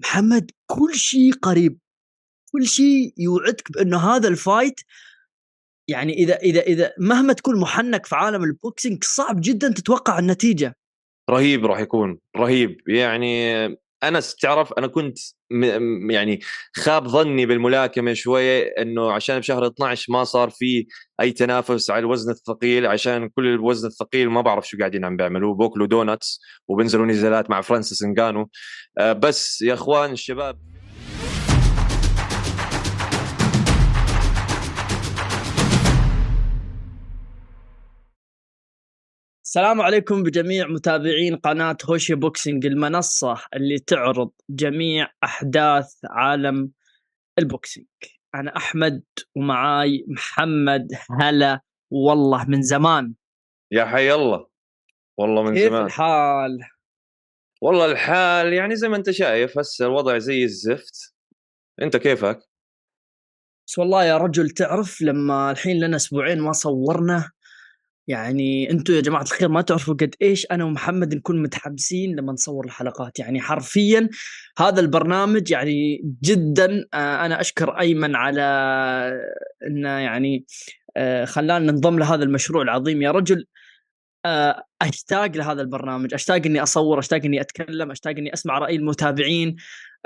محمد كل شيء قريب كل شيء يوعدك بأنه هذا ال fight يعني إذا إذا إذا مهما تكون محنك في عالم ال boxing صعب جدا تتوقع النتيجة. رهيب راح يكون رهيب. يعني أنا تعرف أنا كنت يعني خاب ظني بالملاكمة شوية إنه عشان بشهر 12 ما صار في أي تنافس على الوزن الثقيل عشان كل الوزن الثقيل ما بعرف شو قاعدين عم بيعملوا بوكلوا donuts وبنزلوا نزالات مع فرانسيس انجانو آه بس يا إخوان الشباب السلام عليكم بجميع متابعين قناة هوشة Boxing المنصة اللي تعرض جميع أحداث عالم ال boxing. أنا أحمد ومعاي محمد هلا والله من زمان. يا حي الله. والله من كيف زمان. الحال؟ والله الحال يعني زي ما أنت شايف هسه الوضع زي الزفت. أنت كيفك؟ بس والله يا رجل تعرف لما الحين لنا أسبوعين ما صورنا يعني أنتم يا جماعة الخير ما تعرفوا قد إيش أنا ومحمد نكون متحمسين لما نصور الحلقات. يعني حرفيا هذا البرنامج يعني جدا آه، أنا أشكر أيمن على انه يعني آه، خلانا ننضم لهذا المشروع العظيم. يا رجل آه، أشتاق لهذا البرنامج. أشتاق إني أصور أشتاق إني أتكلم أشتاق إني أسمع رأي المتابعين.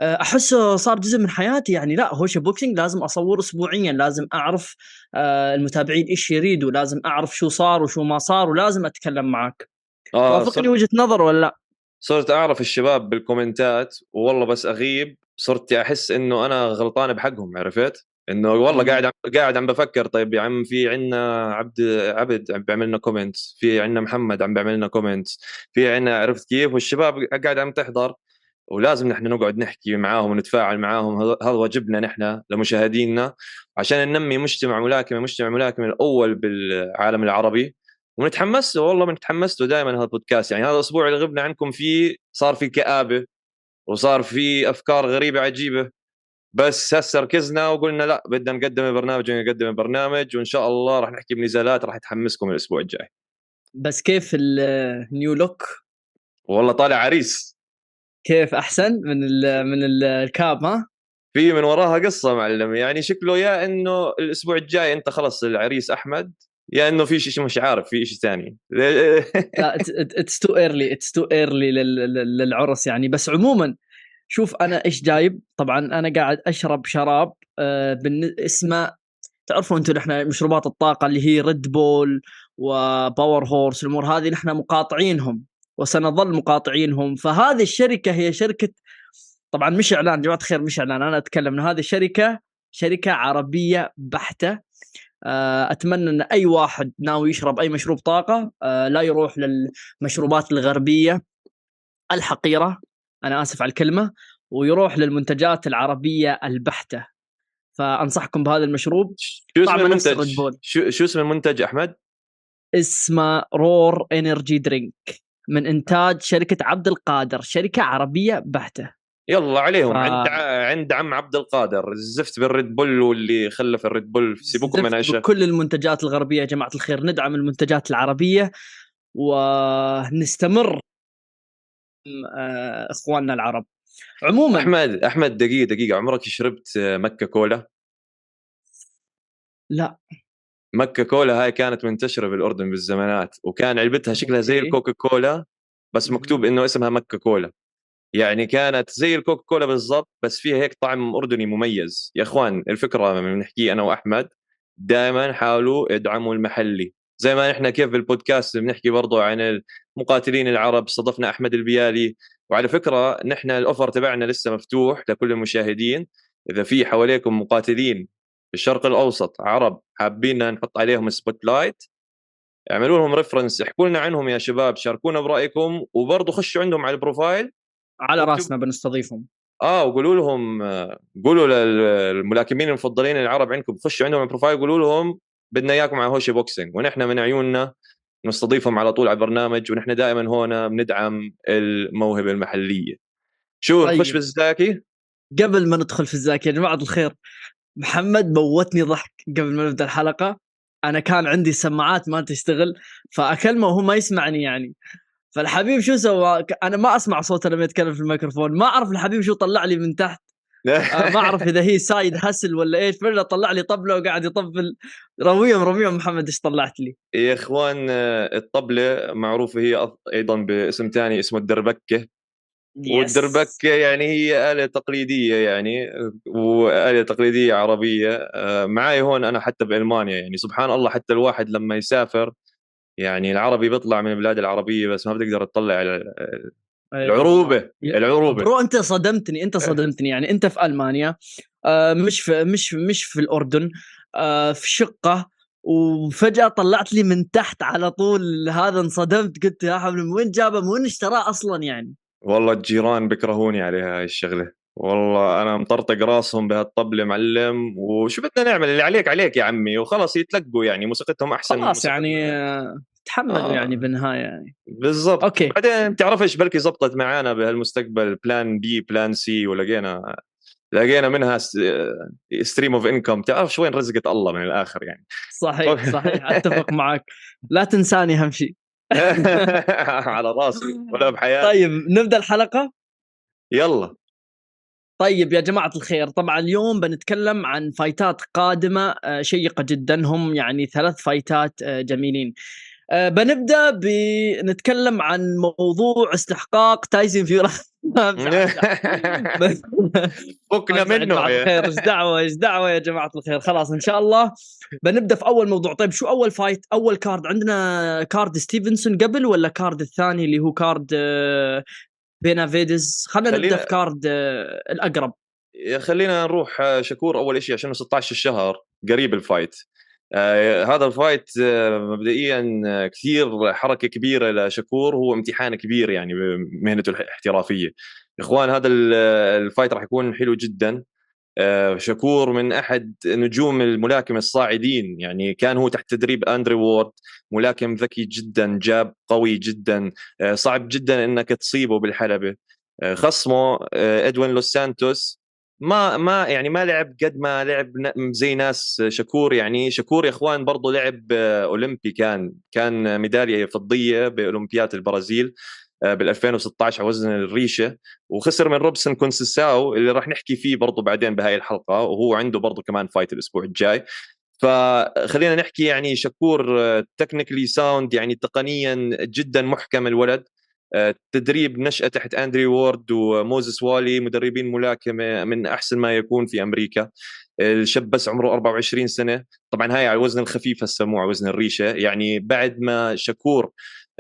أحسه صار جزء من حياتي يعني. لا هوشة Boxing لازم اصور اسبوعيا لازم أعرف آه، المتابعين إيش يريدوا لازم أعرف شو صار وشو ما صار ولازم أتكلم معك صرت, وجهة نظر ولا لا؟ صرت أعرف الشباب بالكومنتات والله بس أغيب صرت أحس إنه أنا غلطان بحقهم عرفت؟ إنه والله. قاعد عم قاعد عم بفكر طيب يا عم في عندنا عبد عبد عم بيعمل لنا comment في عندنا محمد عم بيعمل لنا comment في عندنا عرفت كيف؟ والشباب قاعد عم تحضر. ولازم نحن نقعد نحكي معاهم ونتفاعل معاهم. هذا واجبنا نحن لمشاهدينا عشان ننمي مجتمع ملاكمة مجتمع ملاكمة الأول بالعالم العربي. ونتحمس له والله بنتحمس له دائما هذا البودكاست. يعني هذا الأسبوع اللي غبنا عنكم فيه صار في كآبة وصار في أفكار غريبة عجيبة. بس هسه ركزنا وقلنا لا بدنا نقدم برنامج ونقدم برنامج وإن شاء الله راح نحكي بنزالات راح تحمسكم الأسبوع الجاي. بس كيف ال new look والله طالع عريس. كيف أحسن من ال من ال- ال cap ها؟ في من وراها قصة معلم يعني شكله يا إنه الأسبوع الجاي أنت خلص العريس أحمد يا إنه في شيء مش عارف في شيء ثاني. لا it's too early it's too early للعرس يعني. بس عموما شوف أنا إيش جايب. طبعا أنا قاعد أشرب شراب آه، اسمه تعرفوا أنتم نحن مشروبات الطاقة اللي هي ريد بول وباور هورس الأمور هذه نحن مقاطعينهم. وسنظل مقاطعينهم. فهذه الشركة هي شركة طبعا مش إعلان جماعة الخير مش إعلان أنا أتكلم ان هذه شركة شركة عربية بحتة. آه، أتمنى إن أي واحد ناوي يشرب أي مشروب طاقة آه، لا يروح للمشروبات الغربية الحقيرة أنا آسف على الكلمة ويروح للمنتجات العربية البحتة. فأنصحكم بهذا المشروب. شو اسم المنتج؟ شو اسم المنتج أحمد؟ اسمه Roar energy drink. من إنتاج شركة عبد القادر شركة عربية بحتة. يلا عليهم. ف- عند عند عم عبد القادر. الزفت بالريد بول واللي خلف الريد بول سيبوكم من اشياء بكل المنتجات الغربية يا جماعة الخير. ندعم المنتجات العربية ونستمر آه، إخواننا العرب. عموما أحمد أحمد دقيقة دقيقة. عمرك شربت آه، مكة كولا؟ لا. مكة كولا هاي كانت منتشرة بالأردن بالزمانات وكان علبتها شكلها زي. الكوكا كولا بس. مكتوب إنه اسمها مكة كولا. يعني كانت زي الكوكا كولا بالضبط بس فيها هيك طعم أردني مميز. يا إخوان الفكرة من نحكي أنا وأحمد دائما حاولوا ادعموا المحلي. زي ما نحن كيف بالبودكاست بنحكي برضو عن المقاتلين العرب استضفنا أحمد البيالي. وعلى فكرة نحن ال offer تبعنا لسه مفتوح لكل المشاهدين. إذا في حواليكم مقاتلين في الشرق الأوسط عرب حابين نحط عليهم spotlight اعملوا لهم reference احكوا لنا عنهم يا شباب شاركونا برأيكم وبرضه خشوا عندهم على ال profile. على رأسنا بنستضيفهم. آه وقولوا لهم قولوا للملاكمين المفضلين العرب عندكم خشوا عندهم ال profile قولوا لهم بدنا إياكم على هوشي بوكسينج ونحن من عيوننا نستضيفهم على طول على البرنامج ونحن دائما هون بندعم الموهبة المحلية. شو طيب. نخش بالزاكي. قبل ما ندخل في الزاكي يا جماعة الخير محمد موتني ضحك قبل ما نبدأ الحلقة. أنا كان عندي سماعات ما تشتغل فأكلمه وهو ما يسمعني يعني. فالحبيب شو سوى؟ أنا ما أسمع صوته لما يتكلم في الميكروفون ما أعرف الحبيب شو طلع لي من تحت. آه، ما أعرف إذا هي سايد هسل ولا إيش فجاه طلع لي طبلة وقاعد يطبل. رويهم رويهم محمد إيش طلعت لي؟ يا إخوان آه، الطبلة معروفة هي أيضا باسم ثاني اسمه الدربكة. والدربكه يعني هي آلة تقليدية يعني وآلة تقليدية عربية. آه، معي هون أنا حتى بألمانيا يعني. سبحان الله حتى الواحد لما يسافر يعني العربي بيطلع من البلاد العربية بس ما بتقدر تطلع أيوة. العروبة العروبة. برو أنت صدمتني أنت صدمتني يعني. أنت في ألمانيا آه مش في مش مش في الأردن آه في شقة وفجأة طلعت لي من تحت على طول هذا انصدمت قلت يا حبيبي من وين جابه؟ من وين اشتراه أصلا يعني؟ والله الجيران بيكرهوني عليها هاي الشغلة. والله أنا مطرطق راسهم بهالطبلة معلم وشو بدنا نعمل؟ اللي عليك عليك يا عمي وخلص يتلقوا يعني موسيقتهم أحسن خلاص يعني تحملوا آه. يعني بالنهاية يعني. بالضبط. OK. بعدين بتعرفش بلكي زبطت معانا بهالمستقبل plan B plan C ولقينا لقينا منها stream of income تعرف وين رزقة الله من الآخر يعني. صحيح صحيح أتفق معك. لا تنساني أهم شيء على راسي ولا بحياتي. طيب نبدأ الحلقة؟ يلا. طيب يا جماعة الخير طبعا اليوم بنتكلم عن fight ات قادمة آه، شيقة جدا هم يعني ثلاث fight ات آه، جميلين. بنبدأ بنتكلم عن موضوع استحقاق تايسون فيوري فكنا منه. خير إيش دعوة إيش دعوة يا جماعة الخير؟ خلاص إن شاء الله بنبدأ في أول موضوع. طيب شو أول fight أول card عندنا card ستيفنسون قبل ولا card الثاني اللي هو card آه، بينافيدز خلينا نبدأ في card آه، الأقرب. خلينا نروح آه، شكور أول شيء عشان 16 الشهر قريب ال fight آه هذا ال fight آه مبدئيا آه كثير حركة كبيرة لشكور هو امتحان كبير يعني بمهنته الاحترافية. إخوان هذا ال fight راح يكون حلو جدا. آه شكور من أحد نجوم الملاكمة الصاعدين يعني كان هو تحت تدريب أندري وورد ملاكم ذكي جدا jab قوي جدا. صعب جدا إنك تصيبه بالحلبة. خصمه إدوين لوس سانتوس. ما ما يعني ما لعب قد ما لعب زي ناس شكور يعني. شكور يا إخوان برضه لعب أولمبي كان كان ميدالية فضية بأولمبياد البرازيل آه، بال 2016 على وزن الريشة. وخسر من روبسون كونسيساو اللي راح نحكي فيه برضه بعدين بهاي الحلقة. وهو عنده برضه كمان fight الأسبوع الجاي. فخلينا نحكي يعني شكور technically sound يعني تقنيا جدا محكم الولد. تدريب نشأة تحت أندري وورد وموزس والي مدربين ملاكمة من أحسن ما يكون في أمريكا. الشاب بس عمره 24 سنة. طبعا هاي على الوزن الخفيف هسه مو على وزن الريشة. يعني بعد ما شكور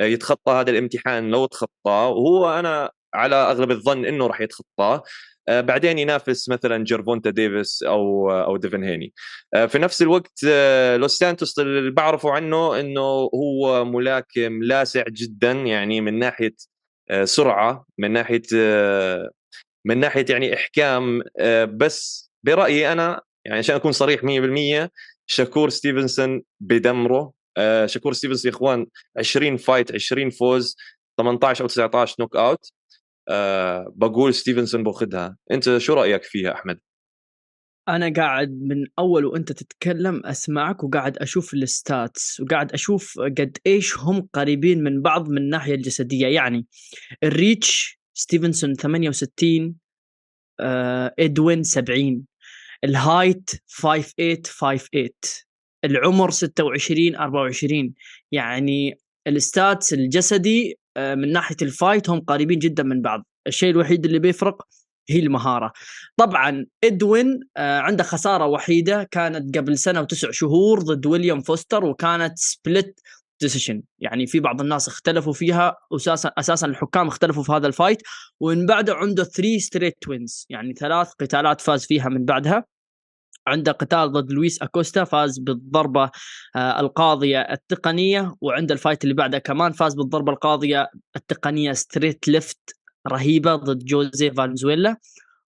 يتخطى هذا الامتحان لو تخطاه وهو أنا على أغلب الظن أنه راح يتخطاه آه، بعدين ينافس مثلا جيرفونتا ديفيس أو أو ديفن هيني آه، في نفس الوقت آه، لوس سانتوس اللي بعرفه عنه إنه هو ملاكم لاسع جدا يعني من ناحية سرعة من ناحية من ناحية يعني إحكام. بس برأيي أنا يعني عشان أكون صريح 100% شكور ستيفنسون بدمره. شكور ستيفنسون يا إخوان 20 fight 20 فوز 18 أو 19 knockout. أه بقول ستيفنسون بأخذها. أنت شو رأيك فيها أحمد؟ أنا قاعد من أول وأنت تتكلم أسمعك وقاعد أشوف ال stats وقاعد أشوف قد إيش هم قريبين من بعض من الناحية الجسدية. يعني ال reach ستيفنسون 68 آه إدوين 70 ال height 58 58 العمر 26 24 يعني ال stats الجسدي آه، من ناحية ال fight هم قريبين جدا من بعض. الشيء الوحيد اللي بيفرق هي المهارة. طبعا إدوين آه، عنده خسارة وحيدة كانت قبل سنة وتسع شهور ضد ويليام فوستر وكانت split decision يعني في بعض الناس اختلفوا فيها أساسا أساسا الحكام اختلفوا في هذا ال fight. ومن بعده عنده 3 straight wins يعني ثلاث قتالات فاز فيها من بعدها. عنده قتال ضد لويس أكوستا فاز بالضربة آه، القاضية التقنية وعنده ال fight اللي بعده كمان فاز بالضربة القاضية التقنية straight left رهيبة ضد جوزي فالنزويلا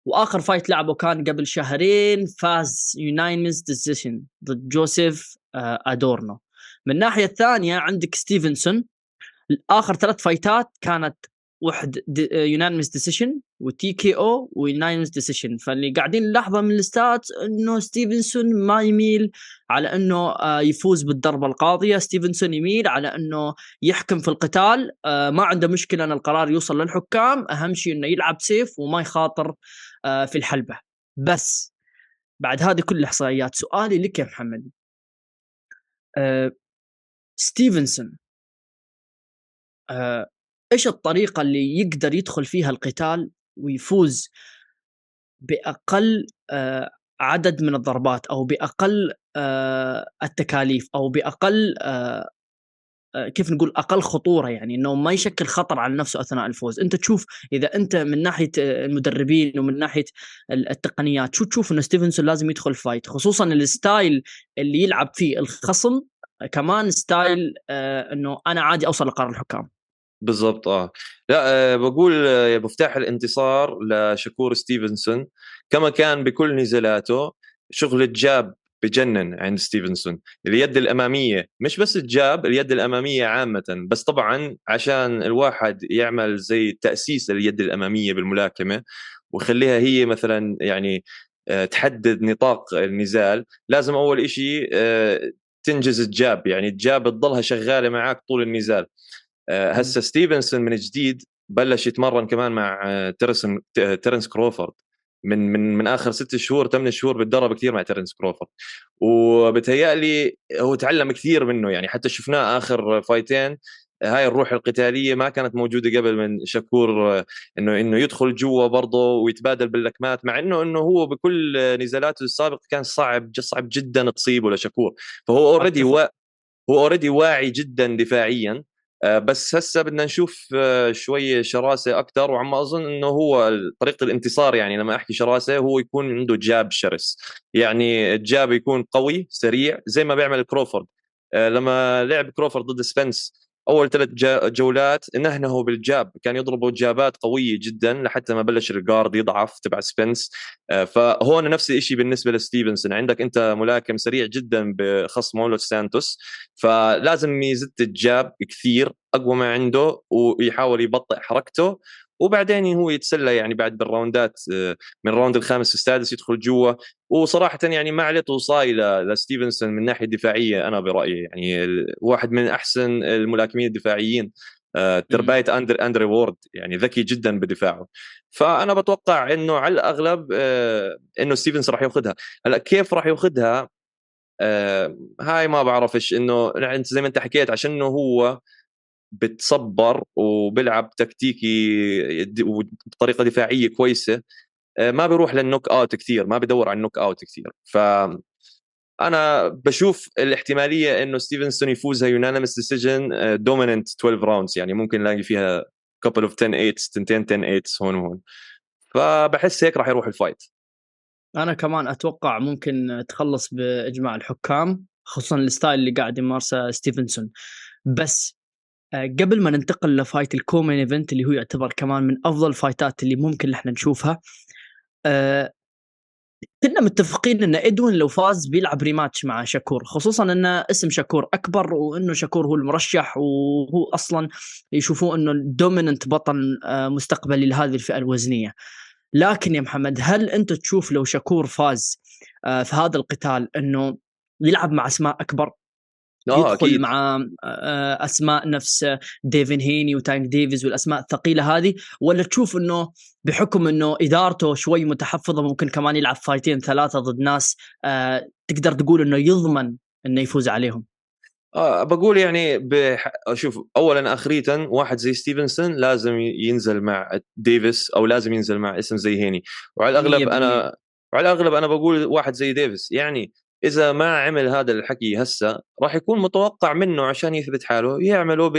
وآخر fight لعبه كان قبل شهرين فاز unanimous decision ضد جوزيف آه، أدورنو. من الناحية الثانية عندك ستيفنسون. آخر ثلاث fight ات كانت واحد unanimous decision و TKO و unanimous decision. فاللي قاعدين نلاحظه من ال stats إنه ستيفنسون ما يميل على إنه آه، يفوز بالضربة القاضية. ستيفنسون يميل على إنه يحكم في القتال. آه، ما عنده مشكلة إن القرار يوصل للحكام. أهم شيء إنه يلعب safe وما يخاطر آه، في الحلبة. بس بعد هذه كل الاحصائيات سؤالي لك يا محمد. ستيفنسون إيش الطريقة اللي يقدر يدخل فيها القتال؟ ويفوز بأقل آه عدد من الضربات أو بأقل آه التكاليف أو بأقل آه كيف نقول أقل خطورة يعني إنه ما يشكل خطر على نفسه أثناء الفوز، أنت تشوف إذا أنت من ناحية المدربين ومن ناحية التقنيات شو تشوف إنه ستيفنسون لازم يدخل fight خصوصا ال style اللي يلعب فيه الخصم كمان style إنه أنا عادي أوصل لقرار الحكام. بالضبط آه. لا آه بقول آه مفتاح الانتصار لشكور ستيفنسون. كما كان بكل نزالاته شغل ال jab بجنن عند ستيفنسون. اليد الأمامية مش بس ال jab اليد الأمامية عامة بس طبعا عشان الواحد يعمل زي تأسيس اليد الأمامية بالملاكمة ويخليها هي مثلا يعني آه، تحدد نطاق النزال. لازم أول شيء آه، تنجز ال jab يعني ال jab تضلها شغالة معك طول النزال. هسه ستيفنسون من جديد بلش يتمرن كمان مع تيرنس تيرنس كروفورد. من من من آخر ست شهور ثمان شهور بتدرب كثير مع تيرنس كروفورد. وبتهيألي هو تعلم كثير منه يعني حتى شفناه آخر fight ين هاي الروح القتالية ما كانت موجودة قبل من شكور إنه إنه يدخل جوا برضه ويتبادل باللكمات مع إنه إنه هو بكل نزالاته السابقة كان صعب صعب جدا تصيبه لشكور فهو already هو already واعي جدا دفاعيا. آه، بس هسه بدنا نشوف آه، شوية شراسة أكثر وعم أظن إنه هو طريقه الانتصار يعني لما أحكي شراسة هو يكون عنده jab شرس. يعني ال jab يكون قوي سريع زي ما بيعمل كروفورد. آه، لما لعب كروفورد ضد سبنس أول ثلاث جولات نهنه بال jab. كان يضربوا جابات قوية جدا لحتى ما بلش ال guard يضعف تبع سبنس آه، فهون نفس الشيء بالنسبة لستيفنسون. عندك أنت ملاكم سريع جدا بخصمه لو سانتوس. فلازم يزت ال jab كثير أقوى ما عنده ويحاول يبطئ حركته. وبعدين هو يتسلى يعني بعد بالراوندات آه، من ال round الخامس والسادس يدخل جوا. وصراحة يعني ما عليه توصاية لستيفنسون من الناحيه الدفاعيه أنا برأيي. يعني واحد من أحسن الملاكمين الدفاعيين آه، ترباية اندر أندري وورد. يعني ذكي جدا بدفاعه. فأنا بتوقع إنه على الأغلب آه، إنه ستيفنس راح ياخذها هلأ كيف راح ياخذها هاي ما بعرفش إنه أنت زي ما أنت حكيت عشان إنه هو بتصبر وبيلعب تكتيكي بطريقه دفاعية كويسة آه، ما بيروح لل knockout كثير ما بدور على ال knockout كثير ف أنا بشوف الاحتمالية إنه ستيفنسون يفوزها unanimous decision dominant 12 rounds يعني ممكن نلاقي فيها couple of 10 8 تنتين 10 8 هون وهون. فبحس هيك راح يروح ال fight أنا كمان أتوقع ممكن تخلص بإجماع الحكام خصوصا ال style اللي قاعد يمارسه ستيفنسون. بس قبل ما ننتقل ل fight ال co-main event اللي هو يعتبر كمان من أفضل الفايتات اللي ممكن إحنا نشوفها آه، كنا متفقين إن إدوين لو فاز بيلعب rematch مع شاكور خصوصا إن اسم شاكور أكبر وإنه شاكور هو المرشح وهو أصلا يشوفوه إنه ال dominant بطل آه، مستقبلي لهذه الفئة الوزنية. لكن يا محمد هل أنت تشوف لو شاكور فاز في هذا القتال إنه يلعب مع أسماء أكبر؟ آه، يدخل أكيد. مع آه، أسماء نفس ديفن هيني وتانك ديفيز والأسماء الثقيلة هذه. ولا تشوف إنه بحكم إنه إدارته شوي متحفظة ممكن كمان يلعب فايتين ثلاثة ضد ناس آه، تقدر تقول إنه يضمن إنه يفوز عليهم. آه بقول يعني بح... شوف اولا اخريتا واحد زي ستيفنسون لازم ينزل مع ديفيس أو لازم ينزل مع اسم زي هيني. وعلى الأغلب أنا وعلى الأغلب أنا بقول واحد زي ديفيس يعني إذا ما عمل هذا الحكي هسه راح يكون متوقع منه عشان يثبت حاله يعمله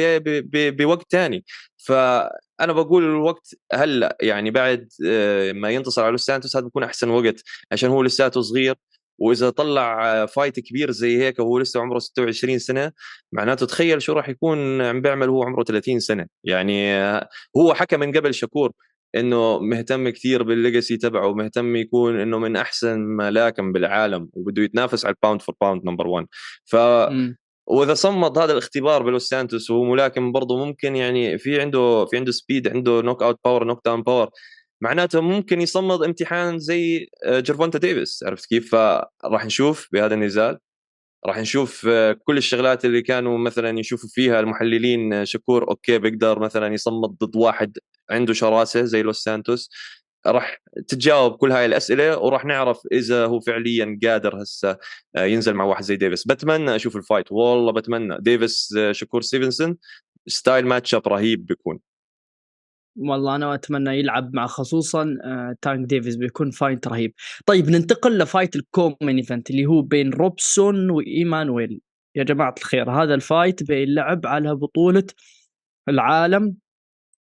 بوقت ثاني فأنا بقول الوقت هلأ يعني بعد آه، ما ينتصر على سانتوس هذا بيكون أحسن وقت عشان هو لساته صغير وإذا طلع fight كبير زي هيك وهو لسه عمره 26 سنة معناته تخيل شو راح يكون عم بيعمل هو عمره 30 سنة. يعني آه، هو حكى من قبل شكور إنه مهتم كثير بال legacy تبعه ومهتم يكون إنه من أحسن ملاكم بالعالم وبده يتنافس على ال pound for pound number 1 ف م. وإذا صمد هذا الاختبار بلوس سانتوس وهو ملاكم برضه ممكن يعني في عنده في عنده speed عنده knockout power knockdown power معناته ممكن يصمد امتحان زي آه، جيرفونتا ديفيس عرفت كيف؟ فراح نشوف بهذا النزال. راح نشوف آه، كل الشغلات اللي كانوا مثلا يشوفوا فيها المحللين آه، شكور okay بيقدر مثلا يصمد ضد واحد عنده شراسة زي لوس سانتوس. راح تتجاوب كل هاي الأسئلة وراح نعرف إذا هو فعليا قادر هسه ينزل مع واحد زي ديفيس. بتمنى أشوف ال fight. والله بتمنى. ديفيس شكور ستيفنسون. style matchup رهيب بيكون. والله أنا أتمنى يلعب مع خصوصا آه تانك ديفيز بيكون fight رهيب. طيب ننتقل ل fight ال co-main event اللي هو بين روبسون وإيمانويل. يا جماعة الخير هذا ال fight بيلعب على بطولة العالم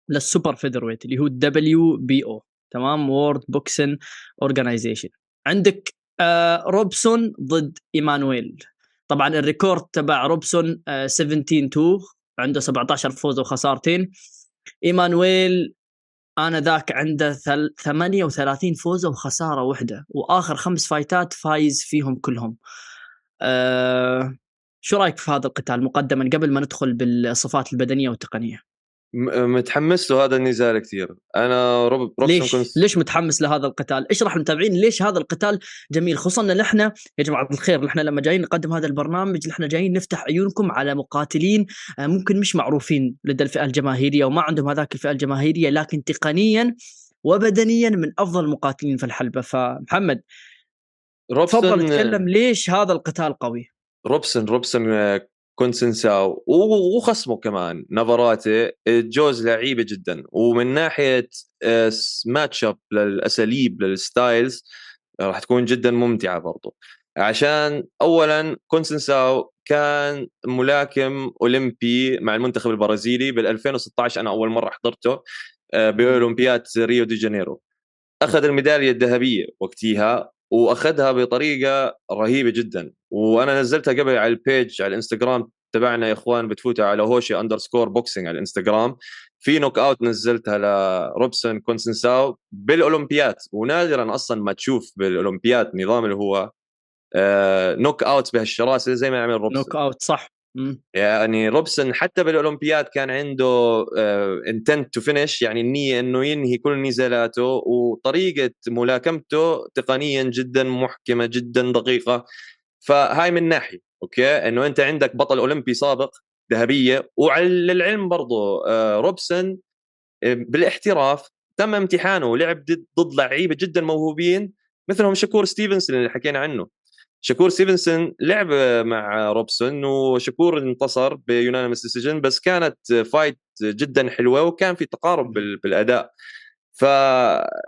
لل super featherweight اللي هو ال WBO تمام؟ World Boxing Organization عندك آه روبسون ضد إيمانويل. طبعا ال record تبع روبسون آه 17 2 عنده 17 فوز وخسارتين. إيمانويل أنا ذاك عنده ثل... 38 فوزه وخسارة واحدة وآخر خمس فايتات فايز فيهم كلهم. أه... شو رأيك في هذا القتال مقدما قبل ما ندخل بالصفات البدنية والتقنية؟ متحمس له هذا النزال كثير. أنا روب ليش؟ كنت... ليش متحمس لهذا القتال؟ اشرح للمتابعين ليش هذا القتال جميل؟ خصوصا إن نحن يا جماعة الخير نحن لما جايين نقدم هذا البرنامج نحن جايين نفتح عيونكم على مقاتلين آه، ممكن مش معروفين لدى الفئة الجماهيرية وما عندهم هذاك الفئة الجماهيرية لكن تقنيا وبدنيا من أفضل المقاتلين في الحلبة. فمحمد روبسون تفضل تكلم ليش هذا القتال قوي؟ روبسون روبسون آه، كونسنساو وخصمه كمان نافاريتي جوز لعيبة جدا. ومن ناحية matchup للأساليب لل styles راح تكون جدا ممتعة برضو. عشان اولا كونسنساو كان ملاكم أولمبي مع المنتخب البرازيلي بال 2016 أنا أول مرة حضرته آه، بأولمبياد ريو دي جانيرو. أخذ الميدالية الذهبية وقتها وأخذها بطريقة رهيبة جدا. وأنا نزلتها قبل على ال page على الإنستغرام تبعنا يا إخوان بتفوتوا على هوشة underscore boxing على الإنستغرام. في knockout نزلتها لروبسون كونسنساو بالأولمبياد. ونادرا أصلا ما تشوف بالأولمبياد نظام اللي هو آه knockout بهالشراسة زي ما عمل روبسون. knockout صح. يعني روبسون حتى بالأولمبياد كان عنده intent to finish يعني النية إنه ينهي كل نزالاته وطريقة ملاكمته تقنيا جدا محكمة جدا دقيقة. فهاي من ناحية أوكي؟ إنه أنت عندك بطل أولمبي سابق ذهبية وعلى العلم برضه آه، روبسون آه، بالاحتراف تم امتحانه ولعب ضد لعيبة جدا موهوبين مثلهم شكور ستيفنسون اللي حكينا عنه. شكور ستيفنسون لعب مع روبسون وشكور انتصر ب unanimous decision بس كانت fight جدا حلوة وكان في تقارب بالأداء. ف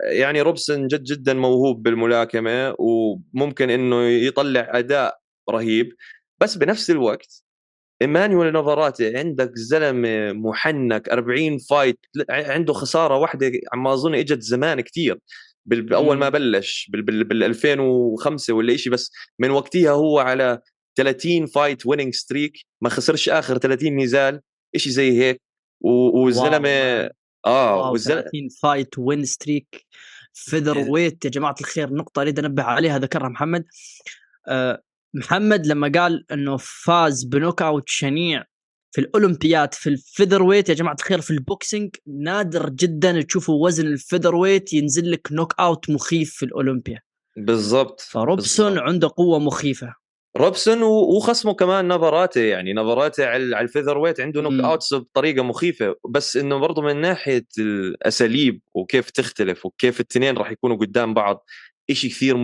يعني روبسون جد جدا موهوب بالملاكمة وممكن إنه يطلع أداء رهيب. بس بنفس الوقت إيمانويل نافاراتي عندك زلمة محنك 40 fight عنده خسارة واحدة عما أظن إجت زمان كثير بأول ما بلش بال 2005 ولا شيء بس من وقتها هو على 30 fight winning streak ما خسرش آخر 30 نزال شيء زي هيك. والزلمة آه والزلمة 30 فايت وين ستريك فيذر ويت يا جماعة الخير نقطة أريد أنبه عليها ذكرها محمد. آه محمد لما قال إنه فاز ب knockout شنيع في الأولمبياد في ال featherweight يا جماعة الخير في ال boxing نادر جدا تشوفوا وزن ال featherweight ينزل لك knockout مخيف في الأولمبيا. بالضبط فروبسون بالزبط. عنده قوة مخيفة. روبسون وخصمه كمان نافاراتي يعني نافاراتي على ال featherweight عنده knockouts بطريقة مخيفة بس إنه برضه من ناحية الأساليب وكيف تختلف وكيف الاثنين راح يكونوا قدام بعض شيء كثير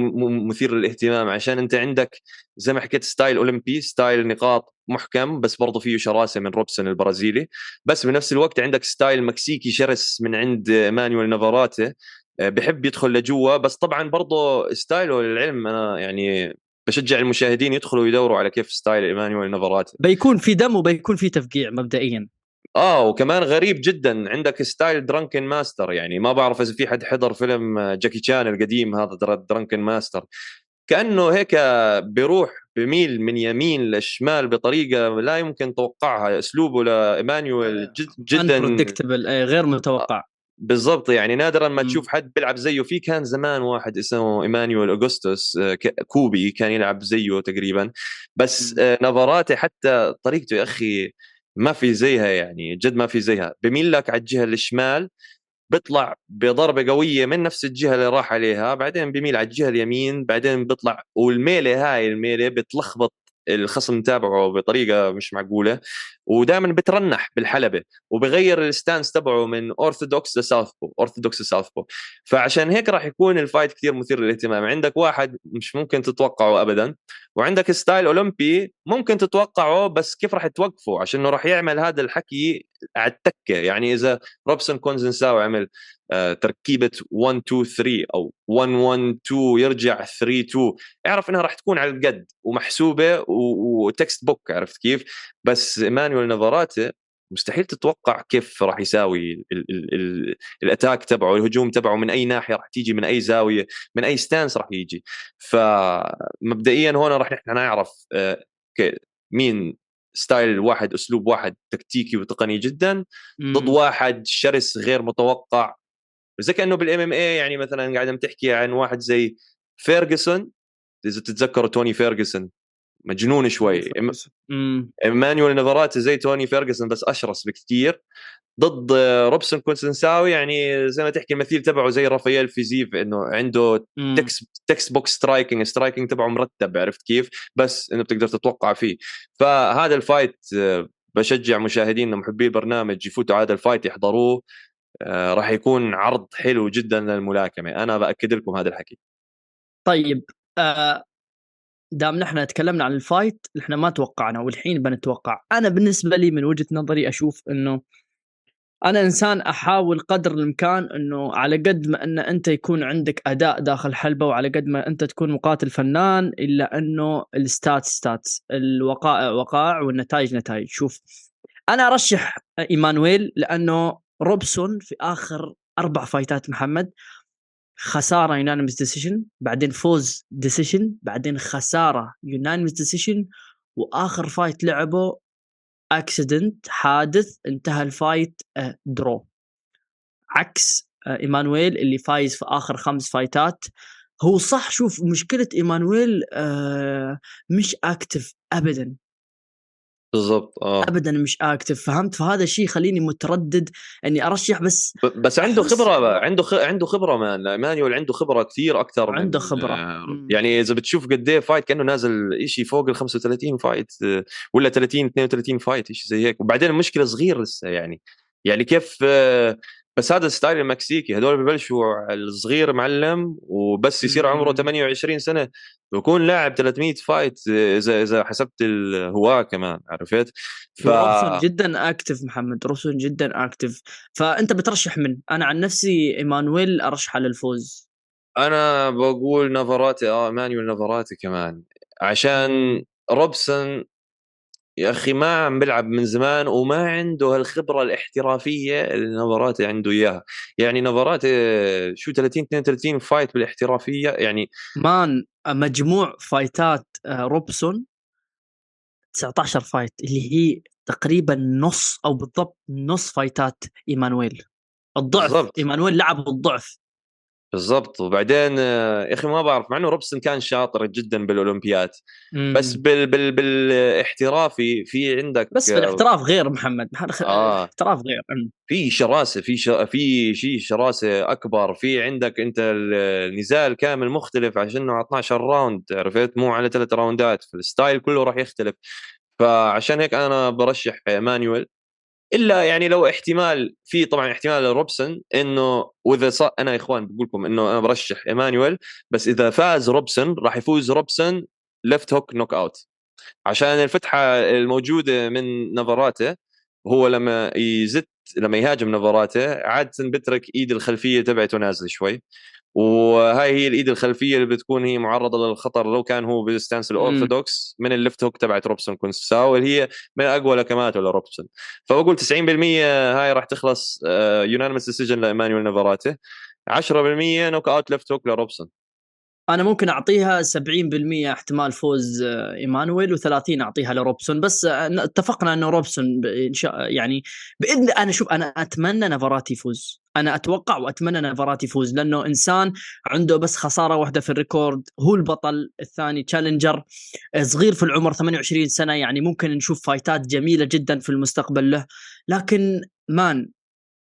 مثير للاهتمام عشان أنت عندك زي ما حكيت style أولمبي style نقاط محكم بس برضه فيه شراسة من روبسون البرازيلي. بس بنفس الوقت عندك style مكسيكي شرس من عند إيمانويل نافاراتي آه، بحب يدخل لجوا. بس طبعا برضه style ه للعلم أنا يعني بشجع المشاهدين يدخلوا يدوروا على كيف style إيمانويل نافاراتي بيكون في دم وبيكون في تفقيع مبدئيا. آه وكمان غريب جدا عندك style drunken master يعني ما بعرف إذا في حد حضر فيلم جاكي تشان القديم هذا drunken master كأنه هيك بيروح بميل من يمين لشمال بطريقة لا يمكن توقعها أسلوبه لإيمانويل جد جدا غير متوقع. بالضبط يعني نادرا ما تشوف حد بيلعب زيه. في كان زمان واحد اسمه إيمانويل اوغسطس آه، كوبي كان يلعب زيه تقريبا. بس نافاراتي حتى طريقته يا أخي ما في زيها يعني جد ما في زيها. بميل لك على الجهة الشمال بيطلع بضربة قوية من نفس الجهة اللي راح عليها بعدين بيميل على الجهة اليمين بعدين بيطلع والميلة هاي الميلة بتلخبط الخصم تابعه بطريقة مش معقولة. ودائما بترنح بالحلبة وبغير ال stance تبعه من orthodox ل southpaw orthodox ل southpaw فعشان هيك راح يكون ال fight كثير مثير للاهتمام. عندك واحد مش ممكن تتوقعه ابدا وعندك style أولمبي ممكن تتوقعه بس كيف راح توقفه؟ عشان راح يعمل هذا الحكي على التكة. يعني إذا روبسون كونزنساو عمل آه، تركيبة 1 2 3 أو 1 1 2 يرجع 3 2 اعرف إنها راح تكون على القد ومحسوبة و textbook عرفت كيف؟ بس ايمانويل نافاراتي مستحيل تتوقع كيف راح يساوي ال ال ال ال attack تبعه الهجوم تبعه من أي ناحية راح تيجي من أي زاوية من أي stance راح يجي. فمبدئيا هون راح نحن نعرف آه، مين style واحد أسلوب واحد تكتيكي وتقني جدا ضد واحد شرس غير متوقع. زي كأنه بال MMA يعني مثلا قاعد تحكي عن واحد زي فيرجسون إذا تتذكروا توني فيرجسون مجنون شوي. ايمانويل نافاراتي زي توني فيرجسون بس أشرس بكثير ضد روبسون كونسنساوي يعني زي ما تحكي المثيل تبعه زي رافائيل فيزيف إنه عنده text textbook striking striking تبعه مرتب عرفت كيف؟ بس إنه بتقدر تتوقع فيه. فهذا ال fight آه، بشجع مشاهدينا محبي البرنامج يفوتوا هذا ال fight يحضروه. آه، راح يكون عرض حلو جدا للملاكمة. أنا بأكد لكم هذا الحكي. طيب آه دام نحن تكلمنا عن ال fight نحن ما توقعنا والحين بنتوقع. أنا بالنسبة لي من وجهة نظري أشوف إنه أنا إنسان أحاول قدر الإمكان إنه على قد ما إن أنت يكون عندك أداء داخل حلبة وعلى قد ما أنت تكون مقاتل فنان إلا إنه ال stats stats الوقائع وقائع والنتائج نتائج. شوف أنا أرشح إيمانويل لأنه روبسون في آخر أربع فايتات محمد خسارة unanimous decision بعدين فوز decision بعدين خسارة unanimous decision وآخر fight لعبه accident حادث انتهى ال fight draw آه، عكس آه، إيمانويل اللي فايز في آخر خمس فايتات هو صح شوف مشكلة إيمانويل آه، مش active ابدا. بالضبط آه. ابدا مش active فهمت؟ فهذا الشيء يخليني متردد إني أرشح بس بس عنده خبرة عنده خ... عنده خبرة man مانيول عنده خبرة كثير أكثر عنده خبرة. آه يعني إذا بتشوف قد إيه fight كأنه نازل شيء فوق ال 35 fight آه، ولا 30 32 fight شيء زي هيك. وبعدين المشكلة صغير لسه يعني يعني كيف آه بس هذا ال style المكسيكي. هذول ببلشوا الصغير معلم وبس يصير عمره 28 سنة. بكون لاعب 300 fight إذا إذا حسبت الهواة كمان عرفت؟ ف جدا active محمد روبسون جدا active فأنت بترشح من؟ أنا عن نفسي إيمانويل أرشحه للفوز. أنا بقول نافاراتي آه مانويل نافاراتي كمان. عشان روبسون يا أخي ما عم بيلعب من زمان وما عنده هالخبرة الاحترافية اللي نافاراتي عنده إياها. يعني نافاراتي شو 30 32 fight بالاحترافية يعني man مجموع فايتات آه، روبسون 19 fight اللي هي تقريبا نص أو بالضبط نص فايتات إيمانويل. الضعف بالضبط. إيمانويل لعب بالضعف. بالضبط. وبعدين يا أخي ما بعرف مع إنه روبسون كان شاطر جدا بالأولمبياد بس بال بال بالاحترافي في عندك بس بالاحتراف غير محمد. آه. احتراف غير. في شراسة في ش... في شيء شراسة أكبر. في عندك أنت النزال كامل مختلف عشان على 12 round عرفت؟ مو على ثلاث راوندات فال style كله راح يختلف. فعشان هيك أنا برشح مانويل إلا يعني لو احتمال في طبعا احتمال لروبسون إنه وإذا صار أنا يا إخوان بقول لكم إنه أنا برشح إيمانويل بس إذا فاز روبسون راح يفوز روبسون left hook knockout عشان الفتحة الموجودة من نافاراته هو لما يزت لما يهاجم نافاراته عادة بترك إيد الخلفية تبعته نازلة شوي. وهاي هي الإيد الخلفية اللي بتكون هي معرضة للخطر لو كان هو بال stance ال orthodox من ال left hook تبعت روبسون كونسيساو اللي هي من أقوى لكماته لروبسون فبقول 90% هاي راح تخلص unanimous decision لإيمانويل نافاراتي. 10% knockout left hook لروبسون أنا ممكن أعطيها 70% احتمال فوز آه، إيمانويل و30 أعطيها لروبسون. بس آه، اتفقنا إنه روبسون إن شاء يعني بإذن أنا شوف أنا أتمنى نافاراتي يفوز. أنا أتوقع وأتمنى نافاراتي يفوز لأنه إنسان عنده بس خسارة واحدة في ال record هو البطل الثاني challenger صغير في العمر 28 سنة يعني ممكن نشوف فايتات جميلة جدا في المستقبل له. لكن man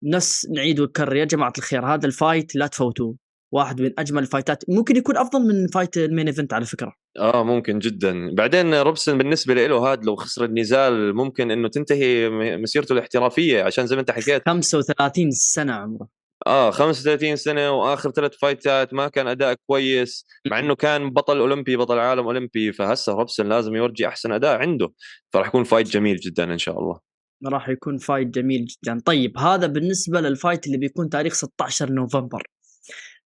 نفس نعيد ونكرر يا جماعة الخير هذا ال fight لا تفوتوه. واحد من أجمل الفايتات. ممكن يكون أفضل من fight ال main event على فكرة. آه ممكن جدا. بعدين روبسون بالنسبة له هذا لو خسر النزال ممكن إنه تنتهي مسيرته الاحترافية عشان زي ما أنت حكيت. 35 سنة عمره. آه 35 سنة وآخر ثلاث فايتات ما كان أداء كويس مع إنه كان بطل أولمبي بطل عالم أولمبي. فهسه روبسون لازم يورجي أحسن أداء عنده. فراح يكون fight جميل جدا إن شاء الله. راح يكون fight جميل جدا. طيب هذا بالنسبة لل fight اللي بيكون تاريخ 16 نوفمبر.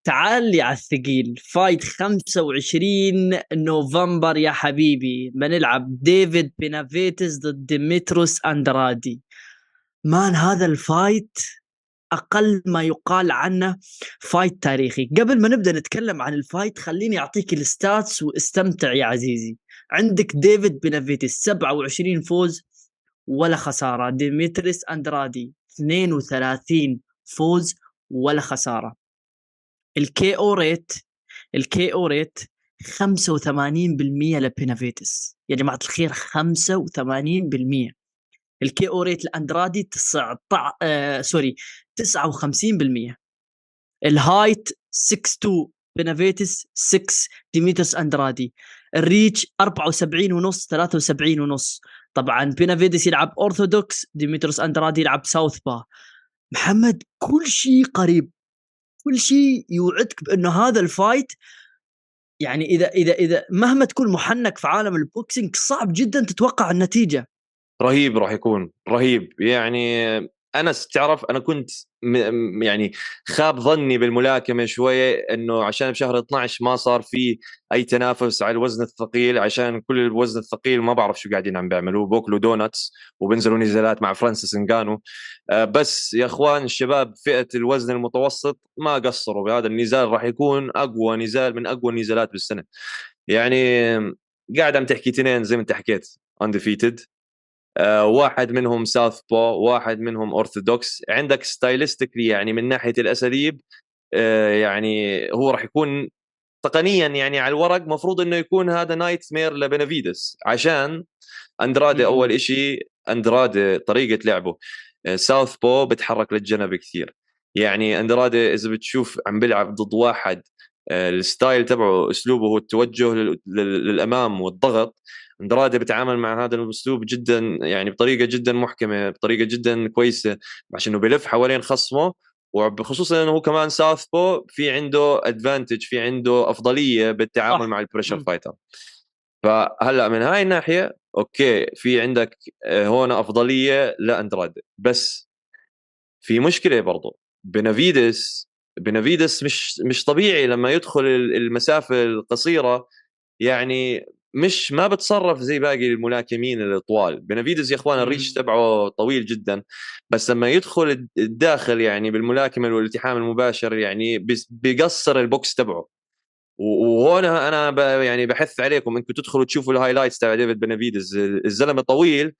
تعال لي على الثقيل. fight 25 نوفمبر يا حبيبي. بنلعب ديفيد بينافيتس ضد ديمتروس اندرادي مان هذا ال fight أقل ما يقال عنه fight تاريخي. قبل ما نبدأ نتكلم عن ال fight خليني أعطيك ال stats واستمتع يا عزيزي. عندك ديفيد بينافيتس 27 فوز ولا خسارة. ديمتريس اندرادي 32 فوز ولا خسارة. ال KO rate ال KO rate 85% لبينافيتس. يا جماعة الخير 85% ال KO rate لاندرادي 19 آه sorry 59% ال height 6 2 بينافيتس 6 ديميترس اندرادي ال reach 74 ونص 73 ونص. طبعا بينافيدس يلعب اورثودوكس ديمتروس اندرادي يلعب southpaw. محمد كل شيء قريب. كل شيء يوعدك بأنه هذا ال fight يعني إذا إذا إذا مهما تكون محنك في عالم ال boxing صعب جدا تتوقع النتيجة. رهيب راح يكون رهيب. يعني أنا تعرف؟ أنا كنت يعني خاب ظني بالملاكمة شوية إنه عشان بشهر 12 ما صار في أي تنافس على الوزن الثقيل عشان كل الوزن الثقيل ما بعرف شو قاعدين عم بيعملوا بوكلوا donuts وبنزلوا نزالات مع فرانسيس انجانو آه، بس يا إخوان الشباب فئة الوزن المتوسط ما قصروا بهذا النزال راح يكون أقوى نزال من أقوى النزالات بالسنة. يعني قاعد عم تحكي تنين زي ما أنت حكيت undefeated واحد منهم southpaw واحد منهم اورثودوكس عندك stylistically يعني من ناحية الأساليب آه، يعني هو راح يكون تقنيا يعني على الورق مفروض إنه يكون هذا nightmare لبنافيدس عشان أندرادي أول شيء أندرادي طريقة لعبه. south آه، paw بتحرك للجنب كثير. يعني أندرادي إذا بتشوف عم بيلعب ضد واحد ال style تبعه أسلوبه هو التوجه للأمام والضغط. أندرادي بيتعامل مع هذا الأسلوب جدا يعني بطريقة جدا محكمة بطريقة جدا كويسة عشان إنه بلف حوالين خصمه. وبخصوصا إنه هو كمان southpaw في عنده advantage في عنده أفضلية بالتعامل مع ال pressure fighter فهلأ من هاي الناحية okay في عندك آه، هون أفضلية لأندرادي. بس في مشكلة برضه بنافيدس بنافيدس مش مش طبيعي لما يدخل المسافة القصيرة يعني مش ما بتصرف زي باقي الملاكمين الطوال. بنافيدز يا أخوان ال reach تبعه طويل جدا بس لما يدخل الداخل يعني بالملاكمة والالتحام المباشر يعني بيقصر البوكس تبعه. وهون أنا يعني بحث عليكم انكم تدخلوا تشوفوا ال highlights تبع ديفيد بنافيدز الزلمة طويل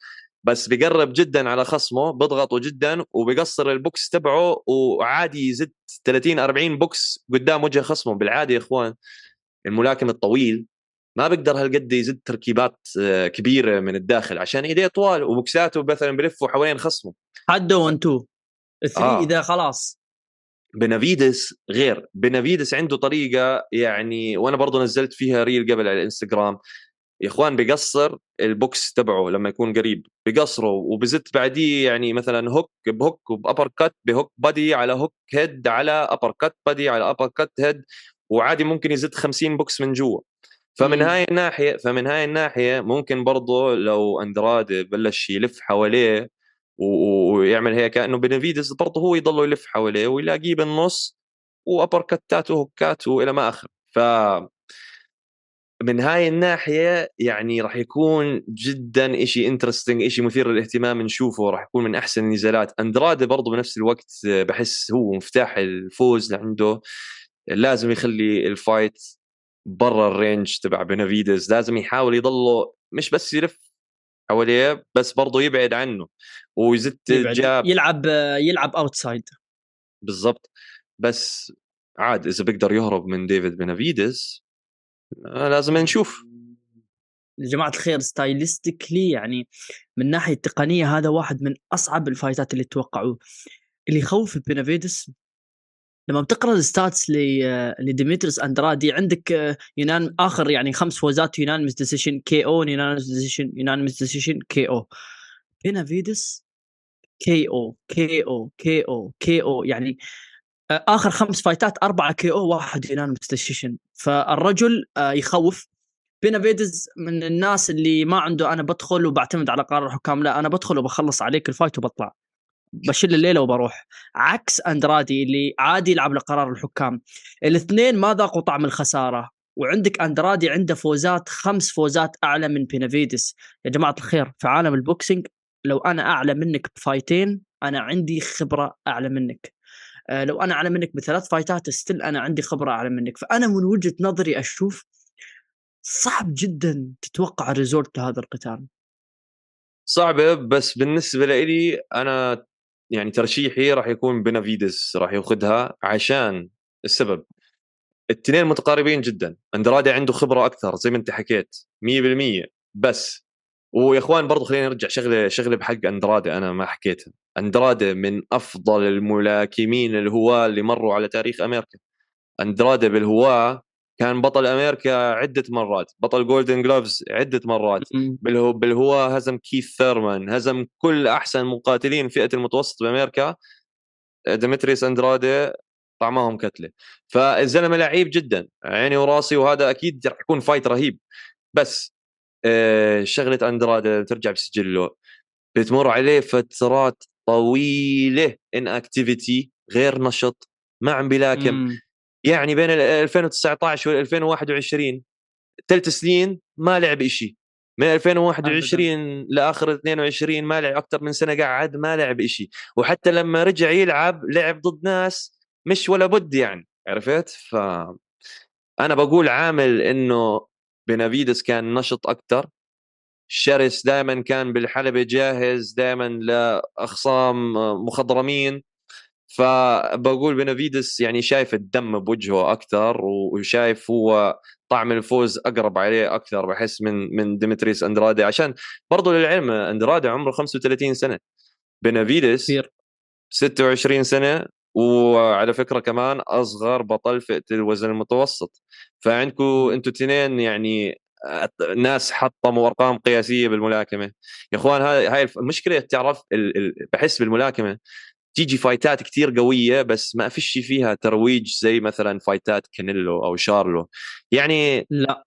بس بقرب جدا على خصمه بضغطه جدا وبقصر البوكس تبعه وعادي يزد 30 40 بوكس قدام وجه خصمه. بالعادة يا إخوان الملاكم الطويل ما بيقدر هالقد يزد تركيبات آه، كبيرة من الداخل عشان إيديه طوال وبوكساته مثلا بلفوا حوالين خصمه. حده 1 2 3 آه. إذا خلاص. بنافيدس غير. بنافيدس عنده طريقة يعني وأنا برضه نزلت فيها reel قبل على الإنستغرام. يا إخوان بقصر البوكس تبعه لما يكون قريب بقصره وبزت بعديه يعني مثلا hook ب hook و ب uppercut ب hook body على hook head على uppercut body على uppercut head وعادي ممكن يزت 50 بوكس من جوا. فمن هاي الناحية فمن هاي الناحية ممكن برضه لو اندرادي بلش يلف حواليه ويعمل هيك كأنه بنفيدس برضه هو يضل يلف حواليه ويلاقيه بالنص و uppercut ات و hook ات والى ما آخر. ف من هاي الناحية يعني راح يكون جدا شيء interesting شيء مثير للاهتمام نشوفه. راح يكون من أحسن النزالات. اندرادي برضه بنفس الوقت بحس هو مفتاح الفوز لعنده. لازم يخلي ال fight برا ال range تبع بنافيدز لازم يحاول يضله مش بس يلف حواليه بس برضه يبعد عنه. ويزت ال jab يلعب يلعب outside بالضبط. بس عاد إذا بيقدر يهرب من ديفيد بنافيدز لازم نشوف. يا جماعة الخير stylistically يعني من ناحية تقنية هذا واحد من أصعب ال fight ات اللي توقعوه. اللي يخوف بينافيدس لما بتقرأ ال stats لديمتريس أندرادي عندك unan آخر يعني خمس فوزات unanimous decision KO unanimous decision unanimous decision KO بينافيدس كي أو كي أو كي أو كي أو يعني آخر خمس fight ات أربعة KO واحد unanimous decision فالرجل يخوف. بينافيدز من الناس اللي ما عنده أنا بدخل وبعتمد على قرار الحكام لا أنا بدخل وبخلص عليك ال fight وبطلع. بشيل الليلة وبروح. عكس أندرادي اللي عادي يلعب لقرار الحكام. الاثنين ما ذاقوا طعم الخسارة. وعندك أندرادي عنده فوزات خمس فوزات أعلى من بينافيدس يا جماعة الخير في عالم ال boxing لو أنا أعلى منك ب fight ين أنا عندي خبرة أعلى منك. لو أنا اعلى منك بثلاث fight ات still أنا عندي خبرة اعلى منك. فأنا من وجهة نظري أشوف صعب جدا تتوقع ال result لهذا القتال. صعبة بس بالنسبة لي أنا يعني ترشيحي راح يكون بنافيدس راح يأخذها عشان السبب. الاثنين متقاربين جدا. أندرادي عنده خبرة أكثر زي ما أنت حكيت 100% بس ويا اخوان برضه خلينا نرجع شغلة شغلة بحق أندرادي أنا ما حكيتها أندرادي من أفضل الملاكمين الهواة اللي مروا على تاريخ أمريكا. أندرادي بالهواة كان بطل أمريكا عدة مرات بطل Golden Gloves عدة مرات بالهو بالهواة هزم كيث ثيرمان هزم كل أحسن مقاتلين فئة المتوسط بأمريكا. ديمتريس أندرادي طعماهم قتلة. فالزلمة لعيب جدا عيني وراسي وهذا أكيد راح يكون fight رهيب. بس شغلة اندرادي ترجع بسجله بتمر عليه فترات طويلة inactivity غير نشط ما عم بيلاكم. يعني بين 2019 و 2021 ثلاث سنين ما لعب شيء من 2021 لآخر 22 ما لعب أكثر من سنة قعد ما لعب شيء وحتى لما رجع يلعب لعب ضد ناس مش ولا بد يعني عرفت؟ ف أنا بقول عامل إنه بنافيدس كان نشط أكثر شرس دائما كان بالحلبة جاهز دائما لأخصام مخضرمين. فبقول بنافيدس يعني شايف الدم بوجهه أكثر وشايف هو طعم الفوز أقرب عليه أكثر بحس من من ديمتريس أندرادي. عشان برضه للعلم أندرادي عمره 35 سنة. بنافيدس 26 سنة وعلى فكرة كمان أصغر بطل فئه الوزن المتوسط. فعندكم أنتم اثنين يعني ناس حطموا أرقام قياسية بالملاكمة. يا إخوان هاي هاي المشكلة تعرف بحس بالملاكمة تيجي فايتات كتير قوية بس ما فيش فيها ترويج زي مثلا فايتات كانيلو أو شارلو. يعني لا.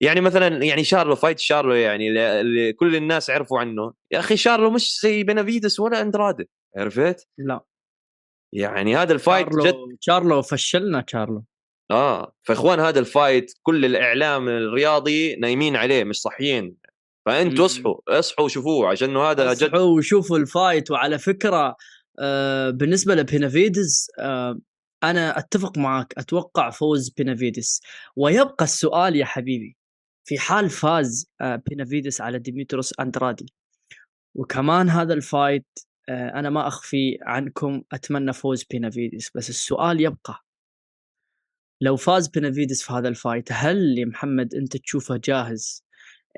يعني مثلا يعني شارلو fight شارلو يعني اللي كل الناس عرفوا عنه. يا أخي شارلو مش زي بنافيدس ولا أندرادي عرفت؟ لا. يعني هذا ال fight شارلو جد شارلو فشلنا شارلو آه فإخوان هذا ال fight كل الإعلام الرياضي نايمين عليه مش صحيين فأنتوا اصحوا اصحوا وشوفوه عشان هذا جد اصحوا وشوفوا ال fight وعلى فكرة آه بالنسبة لبينافيدز آه أنا أتفق معك أتوقع فوز بينافيدس ويبقى السؤال يا حبيبي في حال فاز آه بينافيدس على ديمتروس أندرادي وكمان هذا ال fight أنا ما أخفي عنكم أتمنى فوز بينافيدس بس السؤال يبقى لو فاز بينافيدس في هذا ال fight هل يا محمد أنت تشوفه جاهز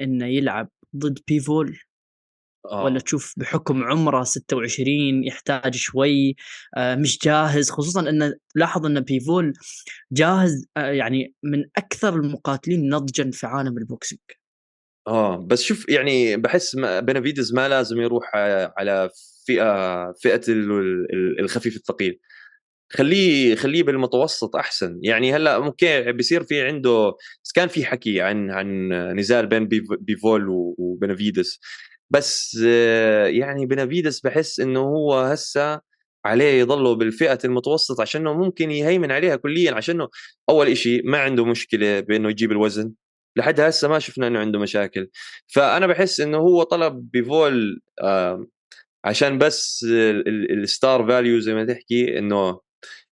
إنه يلعب ضد بيفول؟ آه. ولا تشوف بحكم عمره 26 يحتاج شوي آه مش جاهز؟ خصوصا إن لاحظ إن بيفول جاهز آه يعني من أكثر المقاتلين نضجا في عالم ال boxing. آه بس شوف يعني بحس بنافيدز ما لازم يروح على فئة فئة الخفيف الثقيل. خليه خليه بالمتوسط أحسن. يعني هلأ ممكن بيصير في عنده كان في حكي عن عن نزال بين بيفول وبنافيدس بس يعني بنافيدس بحس إنه هو هسه عليه يضله بالفئة المتوسط عشانه ممكن يهيمن عليها كليا عشانه أول شيء ما عنده مشكلة بإنه يجيب الوزن. لحد هسه ما شفنا إنه عنده مشاكل. فأنا بحس إنه هو طلب بيفول عشان بس ال star value زي ما تحكي إنه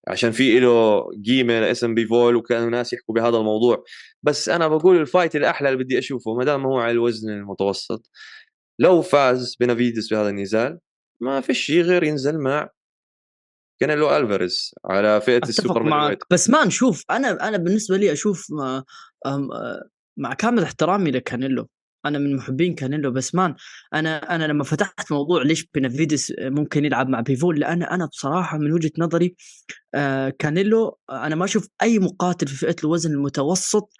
عشان في له قيمة لاسم بيفول وكانوا ناس يحكوا بهذا الموضوع. بس أنا بقول ال fight الأحلى اللي بدي أشوفه ما دام هو على الوزن المتوسط لو فاز بنافيدس بهذا النزال ما في شيء غير ينزل مع كانيلو الفاريز على فئة السوبر. بس ما نشوف. أنا أنا بالنسبة لي أشوف مع, كامل احترامي لكانيلو. أنا من محبين كانيلو بس man أنا أنا لما فتحت موضوع ليش بينافيدس ممكن يلعب مع بيفول لأن أنا بصراحة من وجهة نظري آه كانيلو أنا ما أشوف أي مقاتل في فئة الوزن المتوسط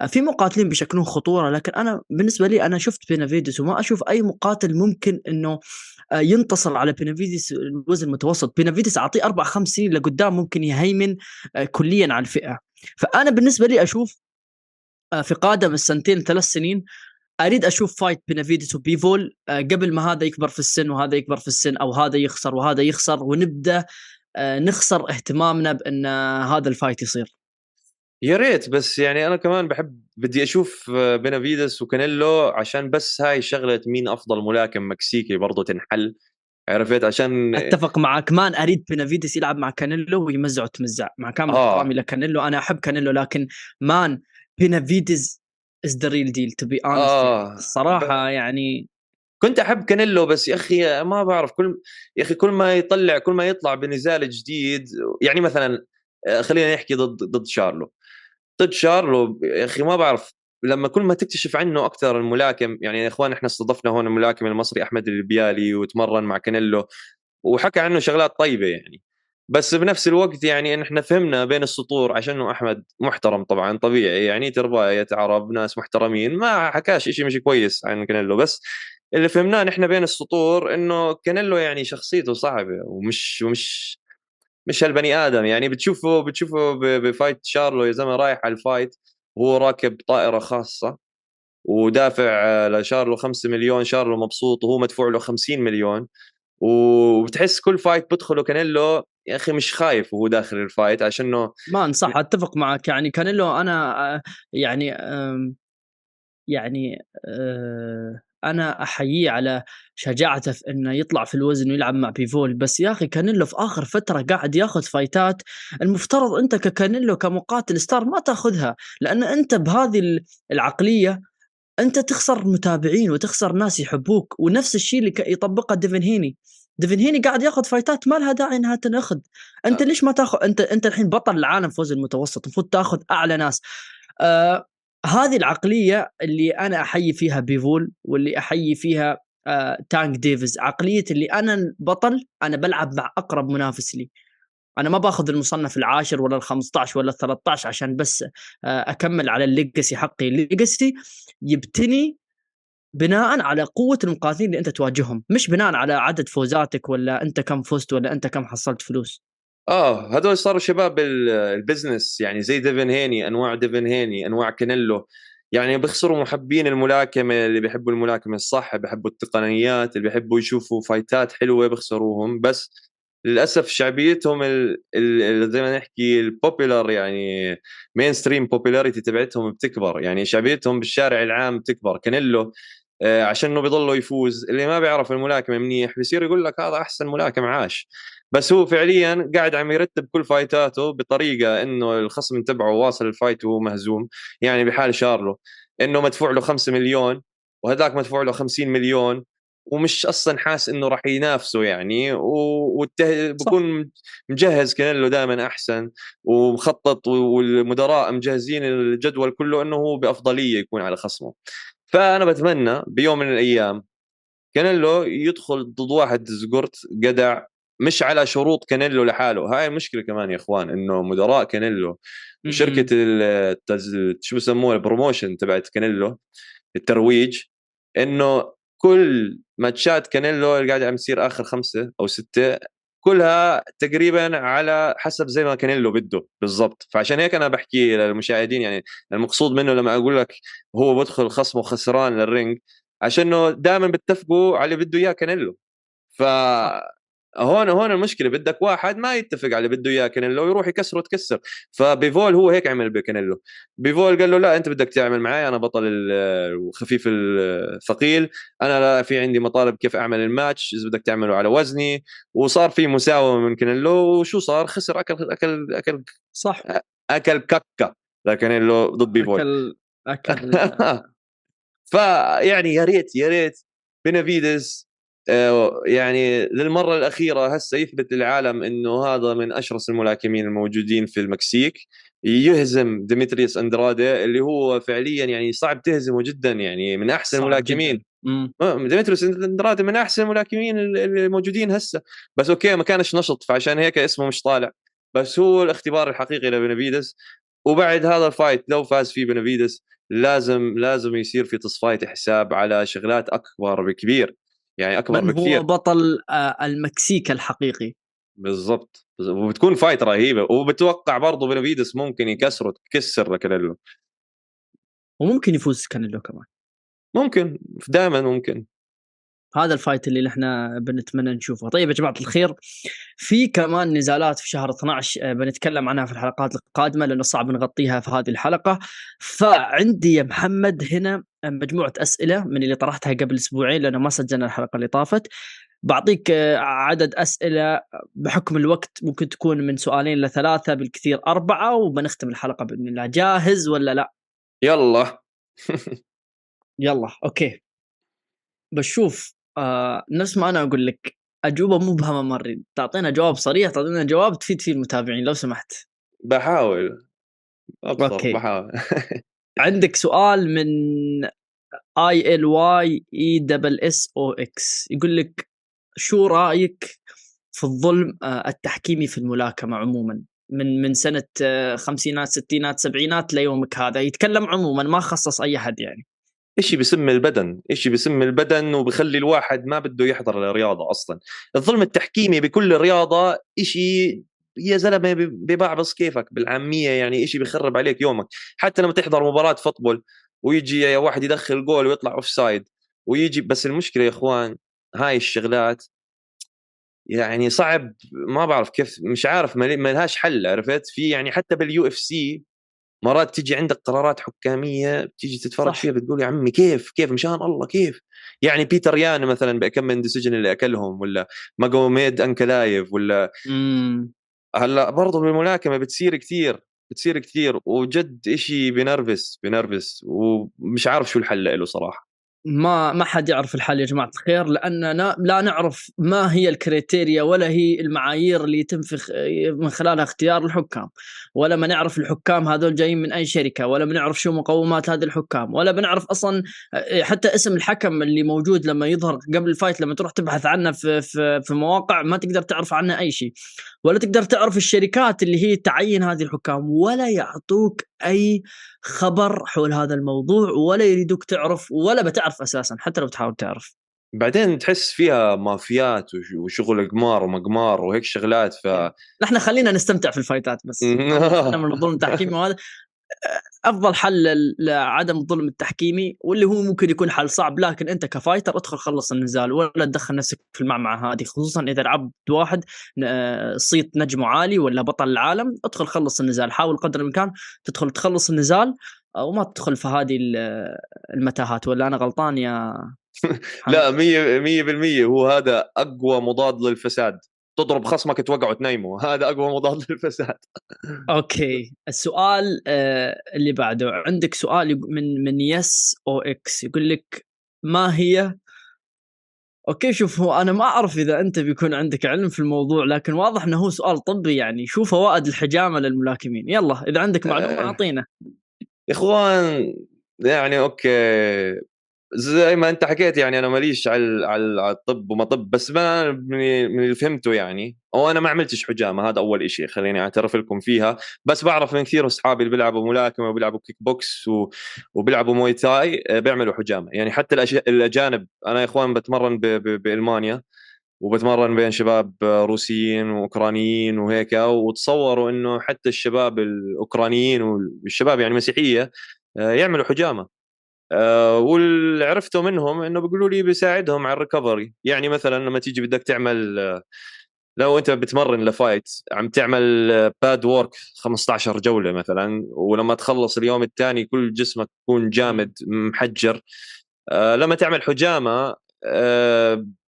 آه في مقاتلين بيشكلون خطورة لكن أنا بالنسبة لي أنا شفت بينافيدس وما أشوف أي مقاتل ممكن إنه آه ينتصر على بينافيدس الوزن المتوسط. بينافيدس أعطيه أربع خمس سنين لقدام ممكن يهيمن كليا على الفئة. فأنا بالنسبة لي أشوف في قادم السنتين ثلاث سنين أريد أشوف fight بينافيدس وبيفول آه، قبل ما هذا يكبر في السن وهذا يكبر في السن أو هذا يخسر وهذا يخسر ونبدأ آه، نخسر اهتمامنا بأن هذا ال fight يصير. يا ريت بس يعني أنا كمان بحب بدي أشوف بينافيدس وكانيلو عشان بس هاي شغلة مين أفضل ملاكم مكسيكي برضه تنحل. عرفت؟ عشان أتفق معك man أريد بينافيدس يلعب مع كانيلو ويمزع وتمزع مع كامل احترامي آه. لكانيلو أنا أحب كانيلو لكن man بينافيدز is the real deal to be honest الصراحة يعني كنت أحب كانيلو بس يا أخي ما بعرف كل يا أخي كل ما يطلع كل ما يطلع بنزال جديد يعني مثلا آه، خلينا نحكي ضد ضد شارلو. ضد شارلو يا أخي ما بعرف لما كل ما تكتشف عنه أكثر الملاكم يعني يا إخوان إحنا استضفنا هون الملاكم المصري أحمد البيالي وتمرن مع كانيلو وحكى عنه شغلات طيبة يعني. بس بنفس الوقت يعني إحنا فهمنا بين السطور عشان أحمد محترم طبعا طبيعي يعني تربايه عرب ناس محترمين ما حكاش شيء مش كويس عن كانيلو. بس اللي فهمناه نحن بين السطور إنه كانيلو يعني شخصيته صعبة ومش ومش مش هالبني آدم. يعني بتشوفه بتشوفه ب fight شارلو يا زلمة رايح على ال fight وهو راكب طائرة خاصة ودافع لشارلو 5 مليون شارلو مبسوط وهو مدفوع له 50 مليون. وبتحس كل fight بدخله كانيلو يا أخي مش خايف وهو داخل ال fight عشانه ما صح أتفق معك. يعني كانيلو أنا آه، يعني يعني آه، أنا احييه على شجاعته في إنه يطلع في الوزن ويلعب مع بيفول. بس يا أخي كانيلو في آخر فترة قاعد ياخذ فايتات المفترض أنت ككانيلو كمقاتل star ما تاخذها لأن أنت بهذه العقلية أنت تخسر متابعين وتخسر ناس يحبوك ونفس الشيء اللي يطبقه ديفن هيني. ديفن هيني قاعد ياخذ فايتات ما لها داعي إنها تنأخذ. أنت آه. ليش ما تاخذ؟ أنت أنت الحين بطل العالم في وزن المتوسط المفروض تاخذ أعلى ناس. آه هذه العقلية اللي أنا أحيي فيها بيفول واللي أحيي فيها آه تانك ديفيز. عقلية اللي أنا بطل أنا بلعب مع أقرب منافس لي. أنا ما باخذ المصنف العاشر ولا ال15 ولا ال13 عشان بس آه أكمل على ال legacy حقي. ال legacy يبتني بناء على قوة المقاتلين اللي أنت تواجههم مش بناء على عدد فوزاتك ولا أنت كم فزت ولا أنت كم حصلت فلوس. آه هذول صاروا شباب ال business يعني زي ديفن هيني أنواع ديفن هيني أنواع كانيلو يعني بيخسروا محبين الملاكمة اللي بيحبوا الملاكمة الصح بيحبوا التقنيات اللي بيحبوا يشوفوا فايتات حلوة بيخسروهم بس للأسف شعبيتهم ال ال زي ما نحكي ال popular يعني mainstream popularity تبعتهم بتكبر. يعني شعبيتهم بالشارع العام بتكبر. كانيلو آه، عشان إنه بيضله يفوز. اللي ما بيعرف الملاكمة منيح بصير يقول لك هذا أحسن ملاكم عاش. بس هو فعليا قاعد عم يرتب كل فايتاته بطريقة إنه الخصم تبعه واصل الفايت وهو مهزوم. يعني بحال شارلو إنه مدفوع له 5 مليون وهذاك مدفوع له 50 مليون. ومش أصلا حاس إنه راح ينافسه يعني وبكون بكون مجهز كأنه دائما أحسن ومخطط والمدراء مجهزين الجدول كله إنه هو بأفضلية يكون على خصمه. فأنا بتمنى بيوم من الأيام كانيلو يدخل ضد واحد زقرت جدع مش على شروط كانيلو لحاله. هاي المشكلة كمان يا إخوان إنه مدراء كانيلو شركة التز... شو بسموها ال promotion تبعت كانيلو الترويج إنه كل ماتشات كانيلو اللي قاعد عم يصير آخر خمسة أو ستة كلها تقريبا على حسب زي ما كانيلو بده بالضبط. فعشان هيك أنا بحكي للمشاهدين يعني المقصود منه لما أقول لك هو بدخل خصمه خسران لل ring عشان دائما بيتفقوا على اللي بده إياه كانيلو. ف هون هون المشكلة بدك واحد ما يتفق على بده إياه كانيلو يروح يكسره تكسر. فبيفول هو هيك عمل بكانيلو بيفول قال له لا أنت بدك تعمل معي أنا بطل الخفيف الثقيل أنا لا في عندي مطالب كيف أعمل الماتش إذا بدك تعمله على وزني. وصار في مساومة من كانيلو وشو صار؟ خسر اكل اكل اكل صح. أكل كتلة كانيلو ضد بيفول. اكل اكل فيعني يا ريت يا ريت. بينافيدس يعني للمرة الأخيرة هسه يثبت للعالم إنه هذا من أشرس الملاكمين الموجودين في المكسيك. يهزم ديمتريوس اندرادا اللي هو فعليا يعني صعب تهزمه جدا يعني من أحسن الملاكمين. ديمتريوس اندرادا من أحسن الملاكمين الموجودين هسه. بس okay ما كانش نشط فعشان هيك اسمه مش طالع. بس هو الاختبار الحقيقي لبنفيدس. وبعد هذا ال fight لو فاز فيه بنفيدس لازم لازم يصير في تصفية حساب على شغلات أكبر بكبير. يعني أكبر من بكثير هو بطل آه، المكسيك الحقيقي؟ بالضبط. وبتكون fight رهيبة. وبتوقع برضه بنفيدس ممكن يكسره تكسر كانيلو. وممكن يفوز كانيلو كمان. ممكن. دائما ممكن. هذا الفايت اللي إحنا بنتمنى نشوفه. طيب يا جماعة الخير في كمان نزالات في شهر 12 آه، بنتكلم عنها في الحلقات القادمة لأنه صعب نغطيها في هذه الحلقة. فعندي يا محمد هنا مجموعة أسئلة من اللي طرحتها قبل أسبوعين لأنه ما سجلنا الحلقة اللي طافت. بعطيك آه، عدد أسئلة بحكم الوقت ممكن تكون من سؤالين لثلاثه بالكثير أربعة وبنختم الحلقة بإذن الله. جاهز ولا لا؟ يلا. يلا okay. بشوف آه نفس ما أنا أقول لك أجوبة مبهمه مره تعطينا جواب صريح تعطينا جواب تفيد فيه المتابعين لو سمحت. بحاول. okay. بحاول. عندك سؤال من E L Y E double S O X يقول لك شو رأيك في الظلم آه، التحكيمي في الملاكمة عموما؟ من من سنة آه، خمسينات ستينات سبعينات ليومك هذا. يتكلم عموما ما خصص أي حد يعني. إشي بسم البدن؟ إشي بسم البدن؟ وبخلي الواحد ما بده يحضر الرياضة أصلا. الظلم التحكيمي بكل رياضة إشي يا زلمة ببعبص كيفك بالعامية يعني إشي بخرب عليك يومك حتى لما تحضر مباراة football ويجي واحد يدخل جول ويطلع offside ويجي بس المشكلة يا إخوان هاي الشغلات يعني صعب ما بعرف كيف مش عارف ما لهاش حل عرفت في يعني حتى بال UFC مرات تيجي عندك قرارات حكامية بتيجي تتفرج صح. فيها بتقول يا عمي كيف كيف مشان الله كيف يعني بيتر يان مثلا بكم من decision اللي أكلهم ولا ماجوميد أنكالايف ولا مم. هلأ برضه بالملاكمة بتصير كثير بتصير كثير وجد إشي بنرفز بنرفز ومش عارف شو الحل له صراحة. ما ما حد يعرف الحل يا جماعة الخير لأننا لا نعرف ما هي ال criteria ولا هي المعايير اللي يتم من خلالها اختيار الحكام. ولا ما نعرف الحكام هذول جايين من أي شركة ولا بنعرف شو مقومات هذه الحكام ولا بنعرف أصلا حتى اسم الحكم اللي موجود لما يظهر قبل ال fight لما تروح تبحث عنه في في, في مواقع ما تقدر تعرف عنه أي شيء. ولا تقدر تعرف الشركات اللي هي تعين هذه الحكام ولا يعطوك أي خبر حول هذا الموضوع ولا يريدوك تعرف ولا بتعرف أساسا حتى لو تحاول تعرف. بعدين تحس فيها مافيات وشغل قمار ومقمار وهيك شغلات ف نحن خلينا نستمتع في الفايتات بس. من الظلم التحكيمي وهذا. أفضل حل لعدم الظلم التحكيمي واللي هو ممكن يكون حل صعب لكن أنت كفايتر ادخل خلص النزال ولا تدخل نفسك في المعمعه هذه خصوصا إذا لعبت واحد صيت نجمه عالي ولا بطل العالم ادخل خلص النزال حاول قدر الإمكان تدخل تخلص النزال وما تدخل في هذه المتاهات ولا أنا غلطان يا لا 100% هو هذا أقوى مضاد للفساد. تضرب خصمك توقعه تنيمه هذا أقوى مضاد للفساد. okay. السؤال آه اللي بعده. عندك سؤال من من S O X يقول لك ما هي؟ okay شوف هو أنا ما أعرف إذا أنت بيكون عندك علم في الموضوع لكن واضح إنه هو سؤال طبي يعني. شو فوائد الحجامة للملاكمين. يلا إذا عندك معلومة آه. أعطينا. إخوان يعني okay. زي ما انت حكيت يعني أنا ماليش على على الطب وما طب بس ما من اللي فهمته يعني أو أنا ما عملتش حجامة هذا أول شيء خليني أعترف لكم فيها. بس بعرف من كثير أصحابي اللي بيلعبوا ملاكمة وبيلعبوا kick box و... وبيلعبوا Muay Thai آه، بيعملوا حجامة. يعني حتى الأش... الأجانب أنا يا إخوان بتمرن ب... ب... بألمانيا وبتمرن بين شباب روسيين وأوكرانيين وهيك وتصوروا إنه حتى الشباب الأوكرانيين والشباب يعني مسيحية آه، يعملوا حجامة. آه واللي عرفته منهم إنه بيقولوا لي بيساعدهم على ال recovery يعني مثلا لما تيجي بدك تعمل آه، لو أنت بتمرن ل fight عم تعمل pad work 15 جولة مثلا ولما تخلص اليوم الثاني كل جسمك يكون جامد محجر آه لما تعمل حجامة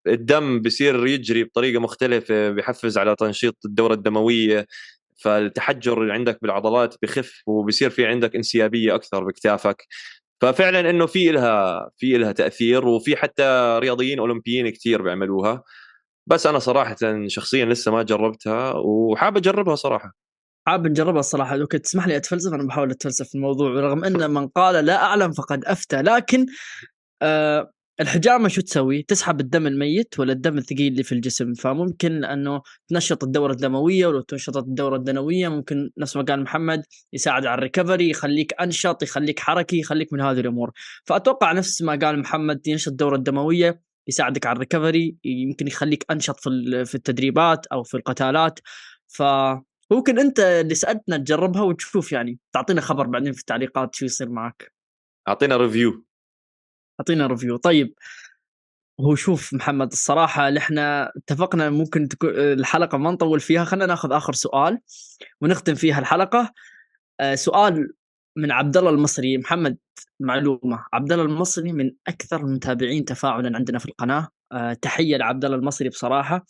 الدم بصير يجري بطريقة مختلفة بحفز على تنشيط الدورة الدموية فالتحجر عندك بالعضلات بخف وبصير في عندك انسيابية أكثر بكتافك ففعلا إنه في لها في لها تأثير وفي حتى رياضيين أولمبيين كثير بيعملوها. بس أنا صراحة شخصيا لسه ما جربتها وحاب أجربها صراحة. حاب نجربها الصراحه لو كنت تسمح لي أتفلسف أنا بحاول أتفلسف في الموضوع رغم إن من قال لا أعلم فقد أفتى لكن آه الحجامة شو تسوي؟ تسحب الدم الميت ولا الدم الثقيل اللي في الجسم. فممكن أنه تنشط الدورة الدموية ولو تنشطت الدورة الدمويه ممكن نفس ما قال محمد يساعد على ال recovery يخليك أنشط يخليك حركي يخليك من هذه الأمور. فأتوقع نفس ما قال محمد ينشط الدورة الدموية يساعدك على ال recovery يمكن يخليك أنشط في في التدريبات أو في القتالات. ف ممكن أنت اللي سألتنا تجربها وتشوف يعني. تعطينا خبر بعدين في التعليقات شو يصير معك. أعطينا ريفيو أعطينا review طيب هو شوف محمد الصراحة إحنا اتفقنا ممكن تكون الحلقة ما نطول فيها خلينا ناخذ آخر سؤال ونختم فيها الحلقة. آه سؤال من عبد الله المصري. محمد معلومة. عبد الله المصري من أكثر المتابعين تفاعلا عندنا في القناة. آه تحية لعبد الله المصري بصراحة.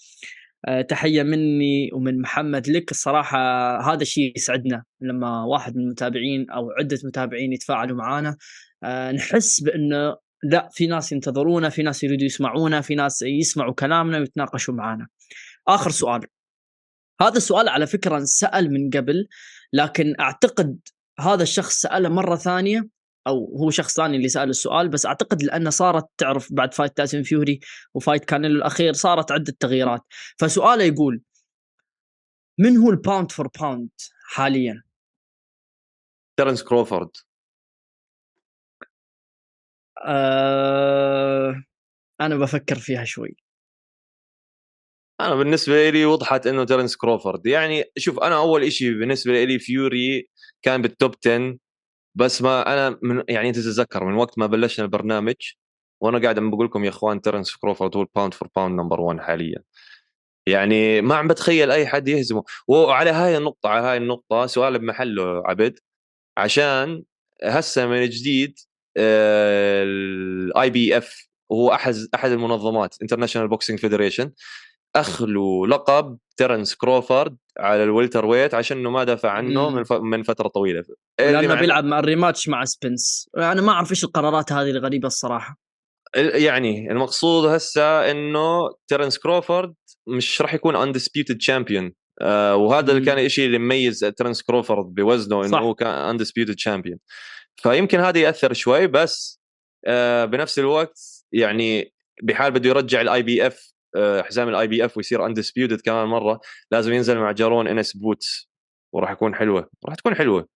آه تحية مني ومن محمد لك. الصراحة هذا الشيء يسعدنا لما واحد من المتابعين أو عدة متابعين يتفاعلوا معنا نحس بأنه لا في ناس ينتظرونا في ناس يريدوا يسمعونا في ناس يسمعوا كلامنا ويتناقشوا معنا. آخر سؤال. هذا السؤال على فكرة انسال من قبل لكن أعتقد هذا الشخص سأله مرة ثانية أو هو شخص ثاني اللي سأل السؤال بس أعتقد لأنه صارت تعرف بعد fight تايسون فيوري و fight كانيلو الأخير صارت عدة تغييرات. فسؤاله يقول من هو ال pound for pound حاليا؟ ترنس كروفورد آه أنا بفكر فيها شوي. أنا بالنسبة لي وضحت إنه ترنس كروفورد. يعني شوف أنا أول شيء بالنسبة لي فيوري كان بال top 10 بس ما أنا من يعني انت تتذكر من وقت ما بلشنا البرنامج وأنا قاعد عم بقول لكم يا إخوان ترنس كروفورد هو ال pound for pound number 1 حاليا. يعني ما عم بتخيل أي حد يهزمه. وعلى هاي النقطة على هاي النقطة سؤال بمحله عبد عشان هسه من جديد ال IBF وهو أحد أحد المنظمات International Boxing Federation اخلوا لقب تيرنس كروفورد على ال welterweight عشان إنه ما دافع عنه من, ف... من فترة طويلة. لأنه بيلعب مع ال rematch مع سبنس. أنا ما أعرف إيش القرارات هذه الغريبة الصراحة. يعني المقصود هسه إنه تيرنس كروفورد مش راح يكون undisputed آه وهذا اللي كان الشيء اللي مميز تيرنس كروفورد بوزنه إنه هو كان undisputed champion فيمكن هذا يأثر شوي بس آه بنفس الوقت يعني بحال بده يرجع ال IBF حزام ال IBF ويصير undisputed كمان مرة لازم ينزل مع جارون انس بوتس وراح يكون حلوة راح تكون حلوة.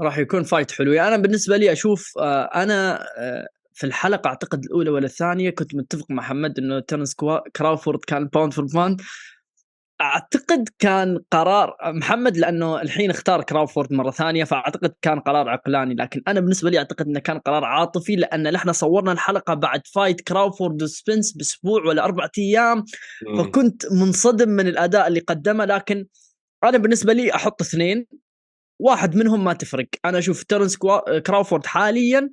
راح يكون fight حلو. يعني أنا بالنسبة لي أشوف آه أنا آه في الحلقة أعتقد الأولى ولا الثانية كنت متفق مع محمد إنه تيرنس كراوفورد كان pound for pound أعتقد كان قرار محمد لأنه الحين اختار كراوفورد مرة ثانية فأعتقد كان قرار عقلاني. لكن أنا بالنسبة لي أعتقد إنه كان قرار عاطفي لأن إحنا صورنا الحلقة بعد fight كراوفورد وسبنس بأسبوع ولا أربعة أيام. فكنت منصدم من الأداء اللي قدمه. لكن أنا بالنسبة لي أحط اثنين. واحد منهم ما تفرق. أنا أشوف تيرنس كراوفورد حاليا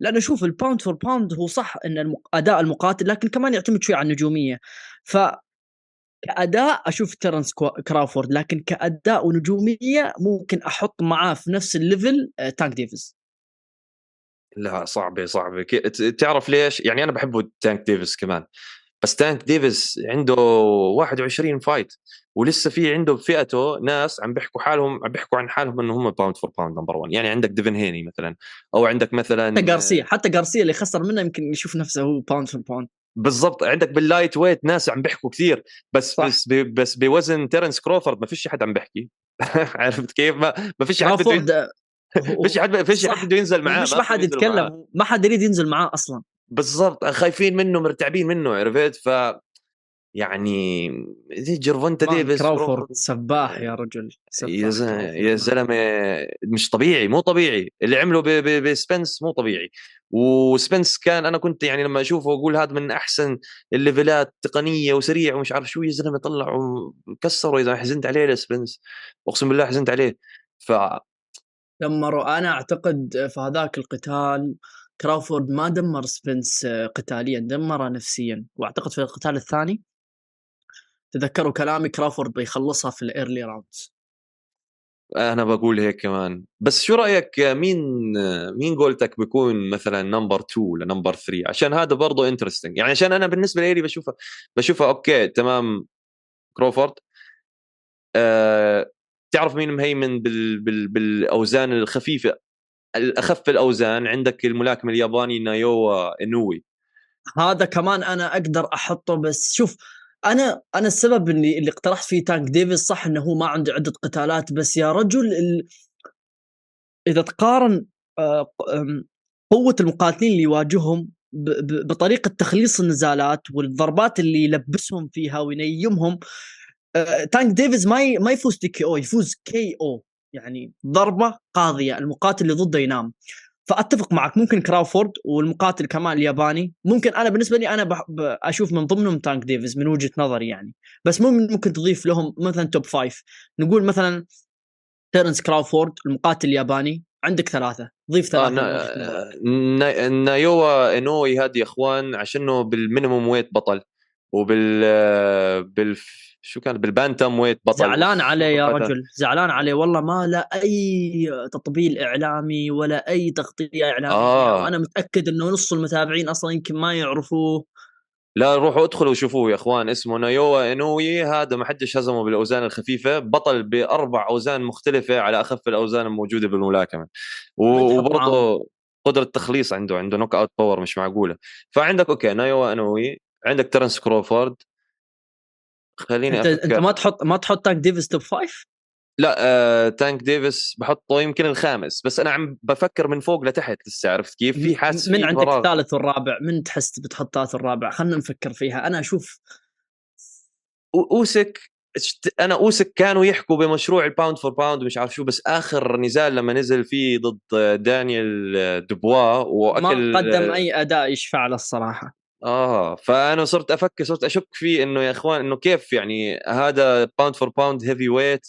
لأنه شوف ال pound for pound هو صح إن أداء المقاتل لكن كمان يعتمد شوي على النجومية. ف كاداء أشوف تيرنس كراوفورد لكن كاداء ونجومية ممكن أحط معاه في نفس ال level تانك ديفيس لا صعبة صعبة. تعرف ليش؟ يعني أنا بحبه تانك ديفيس كمان. بس تانك ديفيس عنده 21 fight ولسه في عنده بفئته ناس عم بيحكوا حالهم عم بيحكوا عن حالهم إنه هم pound for pound number 1 يعني عندك ديفن هيني مثلا أو عندك مثلا حتى جارسيا حتى جارسيا اللي خسر منه يمكن يشوف نفسه هو pound for pound بالضبط. عندك بال lightweight ناس عم بيحكوا كثير بس صح. بس بس بوزن تيرنس كروفورد ما فيش حد عم بيحكي. عرفت كيف؟ ما, ما فيش حد بده فيش حد فيش حد بده ينزل معاه مش ما حد يتكلم ما حد يريد ينزل معاه أصلا. بالضبط. خايفين منه مرتعبين منه عرفت؟ ف يعني جيرفونتا ديفيس كراوفورد سباح يا رجل سفاح يا زلمة مش طبيعي مو طبيعي. اللي عمله بسبنس مو طبيعي. وسبنس كان أنا كنت يعني لما أشوفه أقول هذا من أحسن الليفلات تقنية وسريع ومش عارف شو يا زلمة طلع وكسره إذا حزنت عليه لسبنس أقسم بالله حزنت عليه. ف دمروا. أنا أعتقد في هذاك القتال كراوفورد ما دمر سبنس قتاليا دمره نفسيا. وأعتقد في القتال الثاني تذكروا كلامي كرافورد بيخلصها في ال early rounds أنا بقول هيك كمان. بس شو رأيك مين مين قولتك بيكون مثلا number 2 ولا number 3 عشان هذا برضه interesting يعني عشان أنا بالنسبة لي بشوفها بشوفها okay تمام كروفورد آه تعرف مين مهيمن بال... بال... بالأوزان الخفيفة؟ الأخف الأوزان عندك الملاكم الياباني نايوا إنوي. هذا كمان أنا أقدر أحطه بس شوف أنا أنا السبب اللي اللي اقترحت فيه تانك ديفيس صح إنه هو ما عنده عدة قتالات بس يا رجل ال... إذا تقارن آه، قوة المقاتلين اللي يواجههم بطريقة تخليص النزالات والضربات اللي يلبسهم فيها وينيمهم آه، تانك ديفيز ما ما يفوز TKO يفوز KO يعني ضربة قاضية المقاتل اللي ضده ينام. فأتفق معك ممكن كراوفورد والمقاتل كمان الياباني ممكن أنا بالنسبة لي أنا أشوف من ضمنهم تانك ديفيز من وجهة نظري يعني. بس ممكن ممكن تضيف لهم مثلا top five. نقول مثلا تيرنس كراوفورد المقاتل الياباني عندك ثلاثة. ضيف ثلاثة آه نايوا إنوي هذه يا إخوان عشانه بال minimumweight بطل. وبال بال شو كان؟ بال bantamweight بطل. زعلان عليه يا رجل زعلان عليه. والله ما له أي تطبيل إعلامي ولا أي تغطية إعلامية. آه. أنا متأكد إنه نص المتابعين أصلا يمكن ما يعرفوه. لا روحوا ادخلوا وشوفوه يا إخوان. اسمه نايوا إنوي. هذا ما حدش هزمه بالأوزان الخفيفة. بطل بأربع أوزان مختلفة على أخف الأوزان الموجودة بالملاكمة. وبرضه قدرة تخليص عنده عنده knockout power مش معقولة. فعندك okay نايوا إنوي. عندك ترنس كروفورد خليني انت, أنت ما تحط ما تحط تانك ديفيس top five؟ لا آه، تانك ديفيس بحطه يمكن الخامس بس أنا عم بفكر من فوق لتحت لسه عرفت كيف؟ في حاسس من عندك فراغ. الثالث والرابع؟ من تحس بتحط الثالث والرابع خلينا نفكر فيها. أنا أشوف أوسك أنا أوسك كانوا يحكوا بمشروع ال pound for pound ومش عارف شو بس آخر نزال لما نزل فيه ضد دانيال دبوا وأكل ما قدم أي أداء يشفع له الصراحة. آه فأنا صرت أفكر صرت أشك فيه إنه يا إخوان إنه كيف يعني هذا pound for pound heavyweight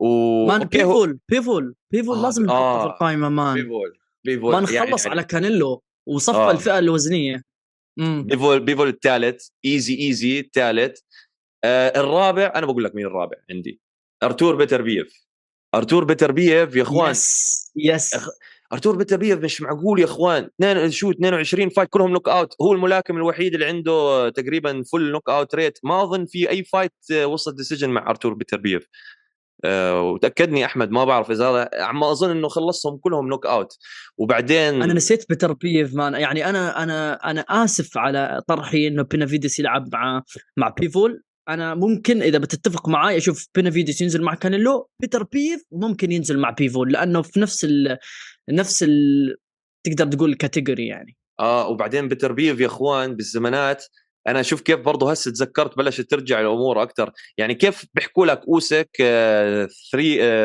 و man بيفول بيفول بيفول آه لازم نحطه آه في القائمه man بيفول بيفول ما نخلص يعني على كانيلو وصفى آه. الفئة الوزنية. مم. بيفول بيفول الثالث easy easy الثالث آه الرابع أنا بقول لك مين الرابع عندي؟ أرتور بيتربيف أرتور بيتربيف يا إخوان. yes yes أرتور بيتابيف مش معقول يا إخوان. اثنين شو 22 fight كلهم knockout هو الملاكم الوحيد اللي عنده تقريبا full knockout rate ما أظن في أي fight وصل decision مع أرتور بيتابيف أه وتأكدني أحمد ما بعرف إذا هذا عم أظن إنه خلصهم كلهم knockout وبعدين أنا نسيت بيتربيف man يعني أنا أنا أنا آسف على طرحي إنه بينافيدس يلعب مع مع بيفول. أنا ممكن إذا بتتفق معي أشوف بينافيدس ينزل مع كانيلو بيتربيف ممكن ينزل مع بيفول لأنه في نفس ال نفس ال تقدر تقول ال category يعني. آه وبعدين بيتربيف يا إخوان بالزمانات أنا أشوف كيف برضه هسه تذكرت بلشت ترجع الأمور أكثر يعني كيف بيحكوا لك أوسك 3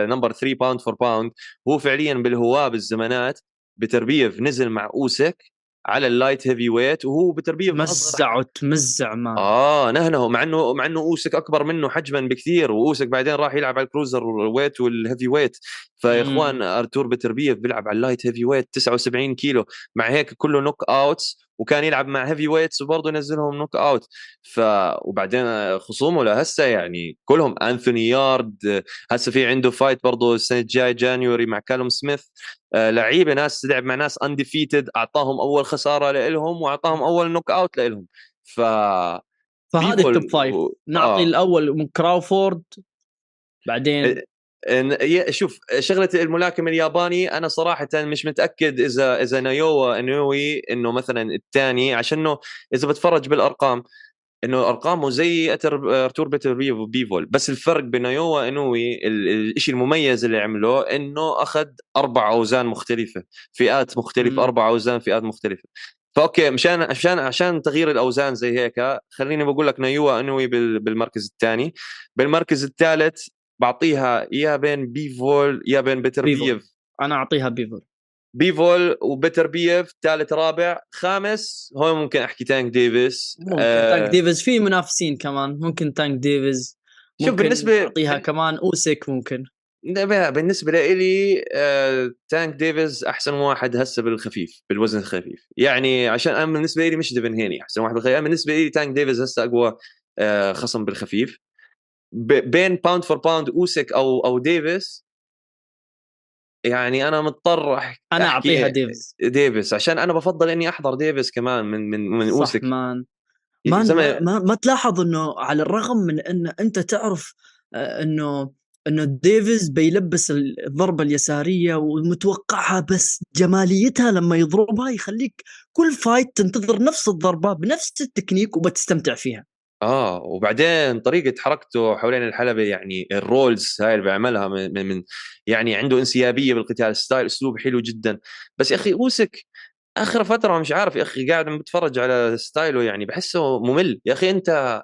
number 3 pound for pound هو فعليا بالهواة بالزمانات بتربيف نزل مع أوسك على ال light heavyweight وهو بيتربيف مزعه تمزيع ما. آه نهنه مع إنه مع إنه أوسك أكبر منه حجما بكثير وأوسك بعدين راح يلعب على ال cruiserweight وال heavyweight. فيا اخوان أرتور بتربيف بيلعب على ال light heavyweight 79 كيلو مع هيك كله knockouts. وكان يلعب مع heavyweights وبرضه ينزلهم knockout ف وبعدين خصومه لهسه يعني كلهم انثوني يارد هسه في عنده fight برضه السنة الجاي January مع كالوم سميث آه، لعيبة ناس تلعب مع ناس undefeated أعطاهم أول خسارة لهم وأعطاهم أول knockout لهم ف فهذه ال top five نعطي آه. الأول من كراوفورد بعدين شوف شغلة الملاكم الياباني أنا صراحة مش متأكد اذا إذا نايوا انوي إنه مثلا الثاني عشانه إذا بتفرج بالأرقام إنه أرقامه زي أرتور بيتر بيف. بس الفرق بين نايوا انوي الشيء المميز اللي عمله إنه أخذ أربع أوزان مختلفة فئات مختلفة أربع أوزان فئات مختلفة. ف okay مشان عشان عشان تغيير الأوزان زي هيك خليني بقول لك نايوا انوي بالمركز الثاني. بالمركز الثالث بعطيها يا بين بيفول يا بين بيتر بيف أنا أعطيها بيفول. بيفول وبيتر بيف ثالث رابع. خامس هو ممكن أحكي تانك ديفيس. ممكن آه. تانك ديفيس. في منافسين كمان. ممكن تانك ديفيس. شوف بالنسبة أعطيها كمان اوسك ممكن. بالنسبة لي آه، تانك ديفيز أحسن واحد هسه بالخفيف بالوزن الخفيف. يعني عشان أنا بالنسبة لي مش ديفين هيني أحسن واحد بالخفيف. بالنسبة لي تانك ديفيز هسه أقوى آه، خصم بالخفيف. بين pound for pound أوسك أو أو ديفيس. يعني أنا مضطر احكي أنا أعطيها ديفيس. ديفيس عشان أنا بفضل إني أحضر ديفيس كمان من من من صح أوسك. man. ما, ما, ما تلاحظ إنه على الرغم من إن أنت تعرف آه، إنه إنه ديفيز بيلبس الضربة اليسارية ومتوقعها بس جماليتها لما يضربها يخليك كل fight تنتظر نفس الضربة بنفس التكنيك وبتستمتع فيها. آه وبعدين طريقة حركته حوالين الحلبة يعني ال rolls هاي اللي بيعملها من, من يعني عنده انسيابية بالقتال style اسلوب حلو جدا بس يا أخي أوسك آخر فترة مش عارف يا أخي قاعد عم بتفرج على style ه يعني بحسه ممل يا أخي أنت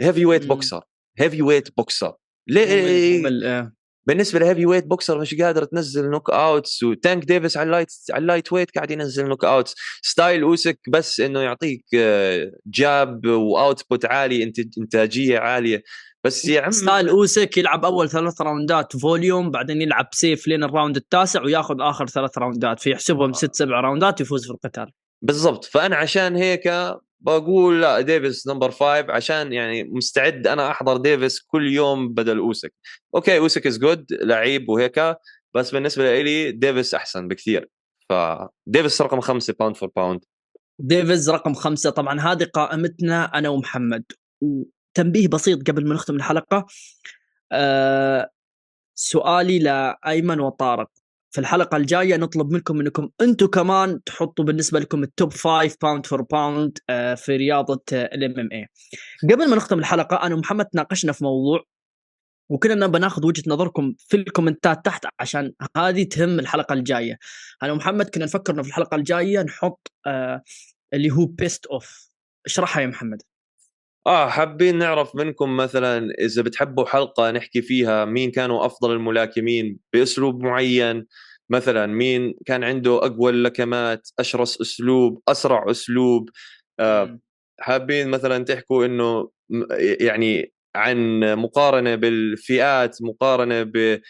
heavyweight boxer heavyweight boxer ليه ممل. آه. بالنسبة ل heavyweight boxer مش قادر تنزل knockouts وتانك ديفيس على ال light على ال lightweight قاعد ينزل knockouts. style أوسك بس إنه يعطيك jab و output عالي إنتاجية عالية. بس يا عم style أوسك يلعب أول ثلاث round ات volume بعدين يلعب safe لين ال round التاسع وياخذ آخر ثلاث round ات فيحسبهم ست سبع round ات ويفوز في القتال. بالضبط. فأنا عشان هيك بقول لا ديفيس number five عشان يعني مستعد أنا أحضر ديفيس كل يوم بدل أوسك. okay أوسك is good لعيب وهيك بس بالنسبة لي ديفيس أحسن بكثير. فديفيس رقم خمسة pound for pound ديفيز رقم خمسة. طبعا هذه قائمتنا أنا ومحمد. وتنبيه بسيط قبل ما نختم الحلقة أه سؤالي لأيمن وطارق. في الحلقة الجاية نطلب منكم إنكم أنتم كمان تحطوا بالنسبة لكم ال top 5 pound for pound في رياضة ال MMA قبل ما نختم الحلقة أنا ومحمد تناقشنا في موضوع وكنا بناخذ وجهة نظركم في ال comment ات تحت عشان هذه تهم الحلقة الجاية. أنا ومحمد كنا نفكر في الحلقة الجاية نحط آه اللي هو best of اشرحها يا محمد. آه حابين نعرف منكم مثلا إذا بتحبوا حلقة نحكي فيها مين كانوا أفضل الملاكمين بأسلوب معين مثلا مين كان عنده أقوى اللكمات أشرس أسلوب أسرع أسلوب. آه حابين مثلا تحكوا إنه يعني عن مقارنة بالفئات مقارنة ب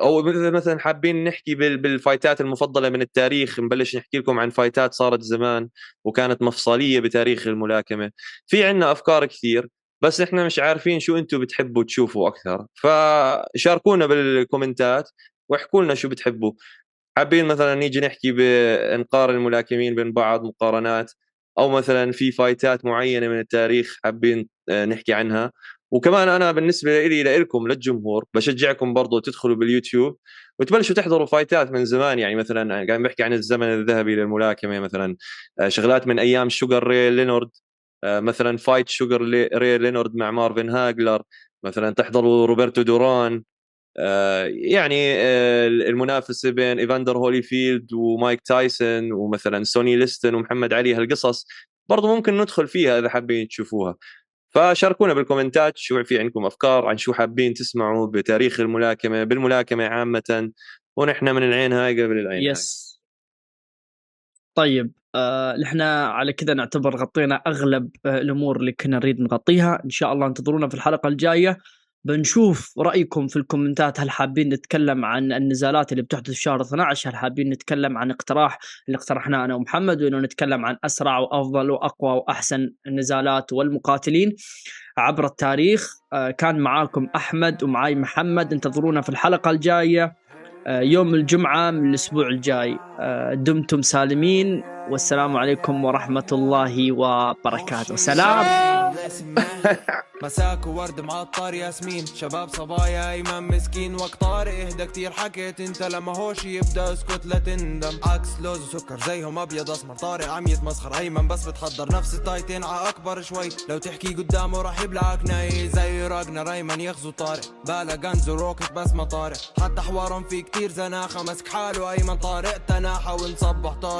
أو مثلا حابين نحكي بالفايتات المفضلة من التاريخ. نبلش نحكي لكم عن فايتات صارت زمان وكانت مفصلية بتاريخ الملاكمة. في عندنا أفكار كثير بس إحنا مش عارفين شو أنتم بتحبوا تشوفوا أكثر. فشاركونا بالكومنتات واحكوا لنا شو بتحبوا. حابين مثلا نيجي نحكي بنقارن الملاكمين بين بعض مقارنات أو مثلا في fight ات معينة من التاريخ حابين آه، نحكي عنها. وكمان أنا بالنسبة لي لكم للجمهور بشجعكم برضو تدخلوا باليوتيوب وتبلشوا تحضروا fight ات من زمان يعني مثلا قاعد بحكي عن الزمن الذهبي للملاكمة مثلا آه، شغلات من أيام شوغر ري لينورد آه، مثلا fight شوغر ري لينورد مع مارفن هاجلر مثلا تحضروا روبرتو دوران آه، يعني المنافسة بين ايفاندر هوليفيلد ومايك تايسون ومثلا سوني ليستن ومحمد علي هالقصص برضو ممكن ندخل فيها إذا حابين تشوفوها. فشاركونا بال comment ات شو في عندكم أفكار عن شو حابين تسمعوا بتاريخ الملاكمة بالملاكمة عامة ونحن من العين هاي قبل العين yes. هاي. طيب آه نحن على كذا نعتبر غطينا أغلب آه الأمور اللي كنا نريد نغطيها. إن شاء الله انتظرونا في الحلقة الجاية. بنشوف رأيكم في ال comment ات. هل حابين نتكلم عن النزالات اللي بتحدث في شهر 12 هل حابين نتكلم عن اقتراح اللي اقترحناه أنا ومحمد وإنه نتكلم عن أسرع وأفضل وأقوى وأحسن النزالات والمقاتلين عبر التاريخ؟ آه، كان معاكم أحمد ومعاي محمد. انتظرونا في الحلقة الجاية. آه، يوم الجمعة من الأسبوع الجاي. آه، دمتم سالمين. والسلام عليكم ورحمة الله وبركاته. سلام. مساك وورد معطر ياسمين. شباب صبايا ايمن مسكين. وقت طارق إهدى كتير. حكيت أنت لما هوش يبدأ اسكت لا تندم. عكس لوز وسكر زيهم أبيض أسمر. طارق عم يتمسخر ايمن بس بتحضر نفس التايتين ع أكبر شوي. لو تحكي قدامه راح يبلعك ناي. زي راجنا ريمان يغزو طارق بالا غنز وروكت بس ما طارق حتى حوارهم في كتير زناخة. مسك حاله ايمن طارق تناحة ونصبح طارق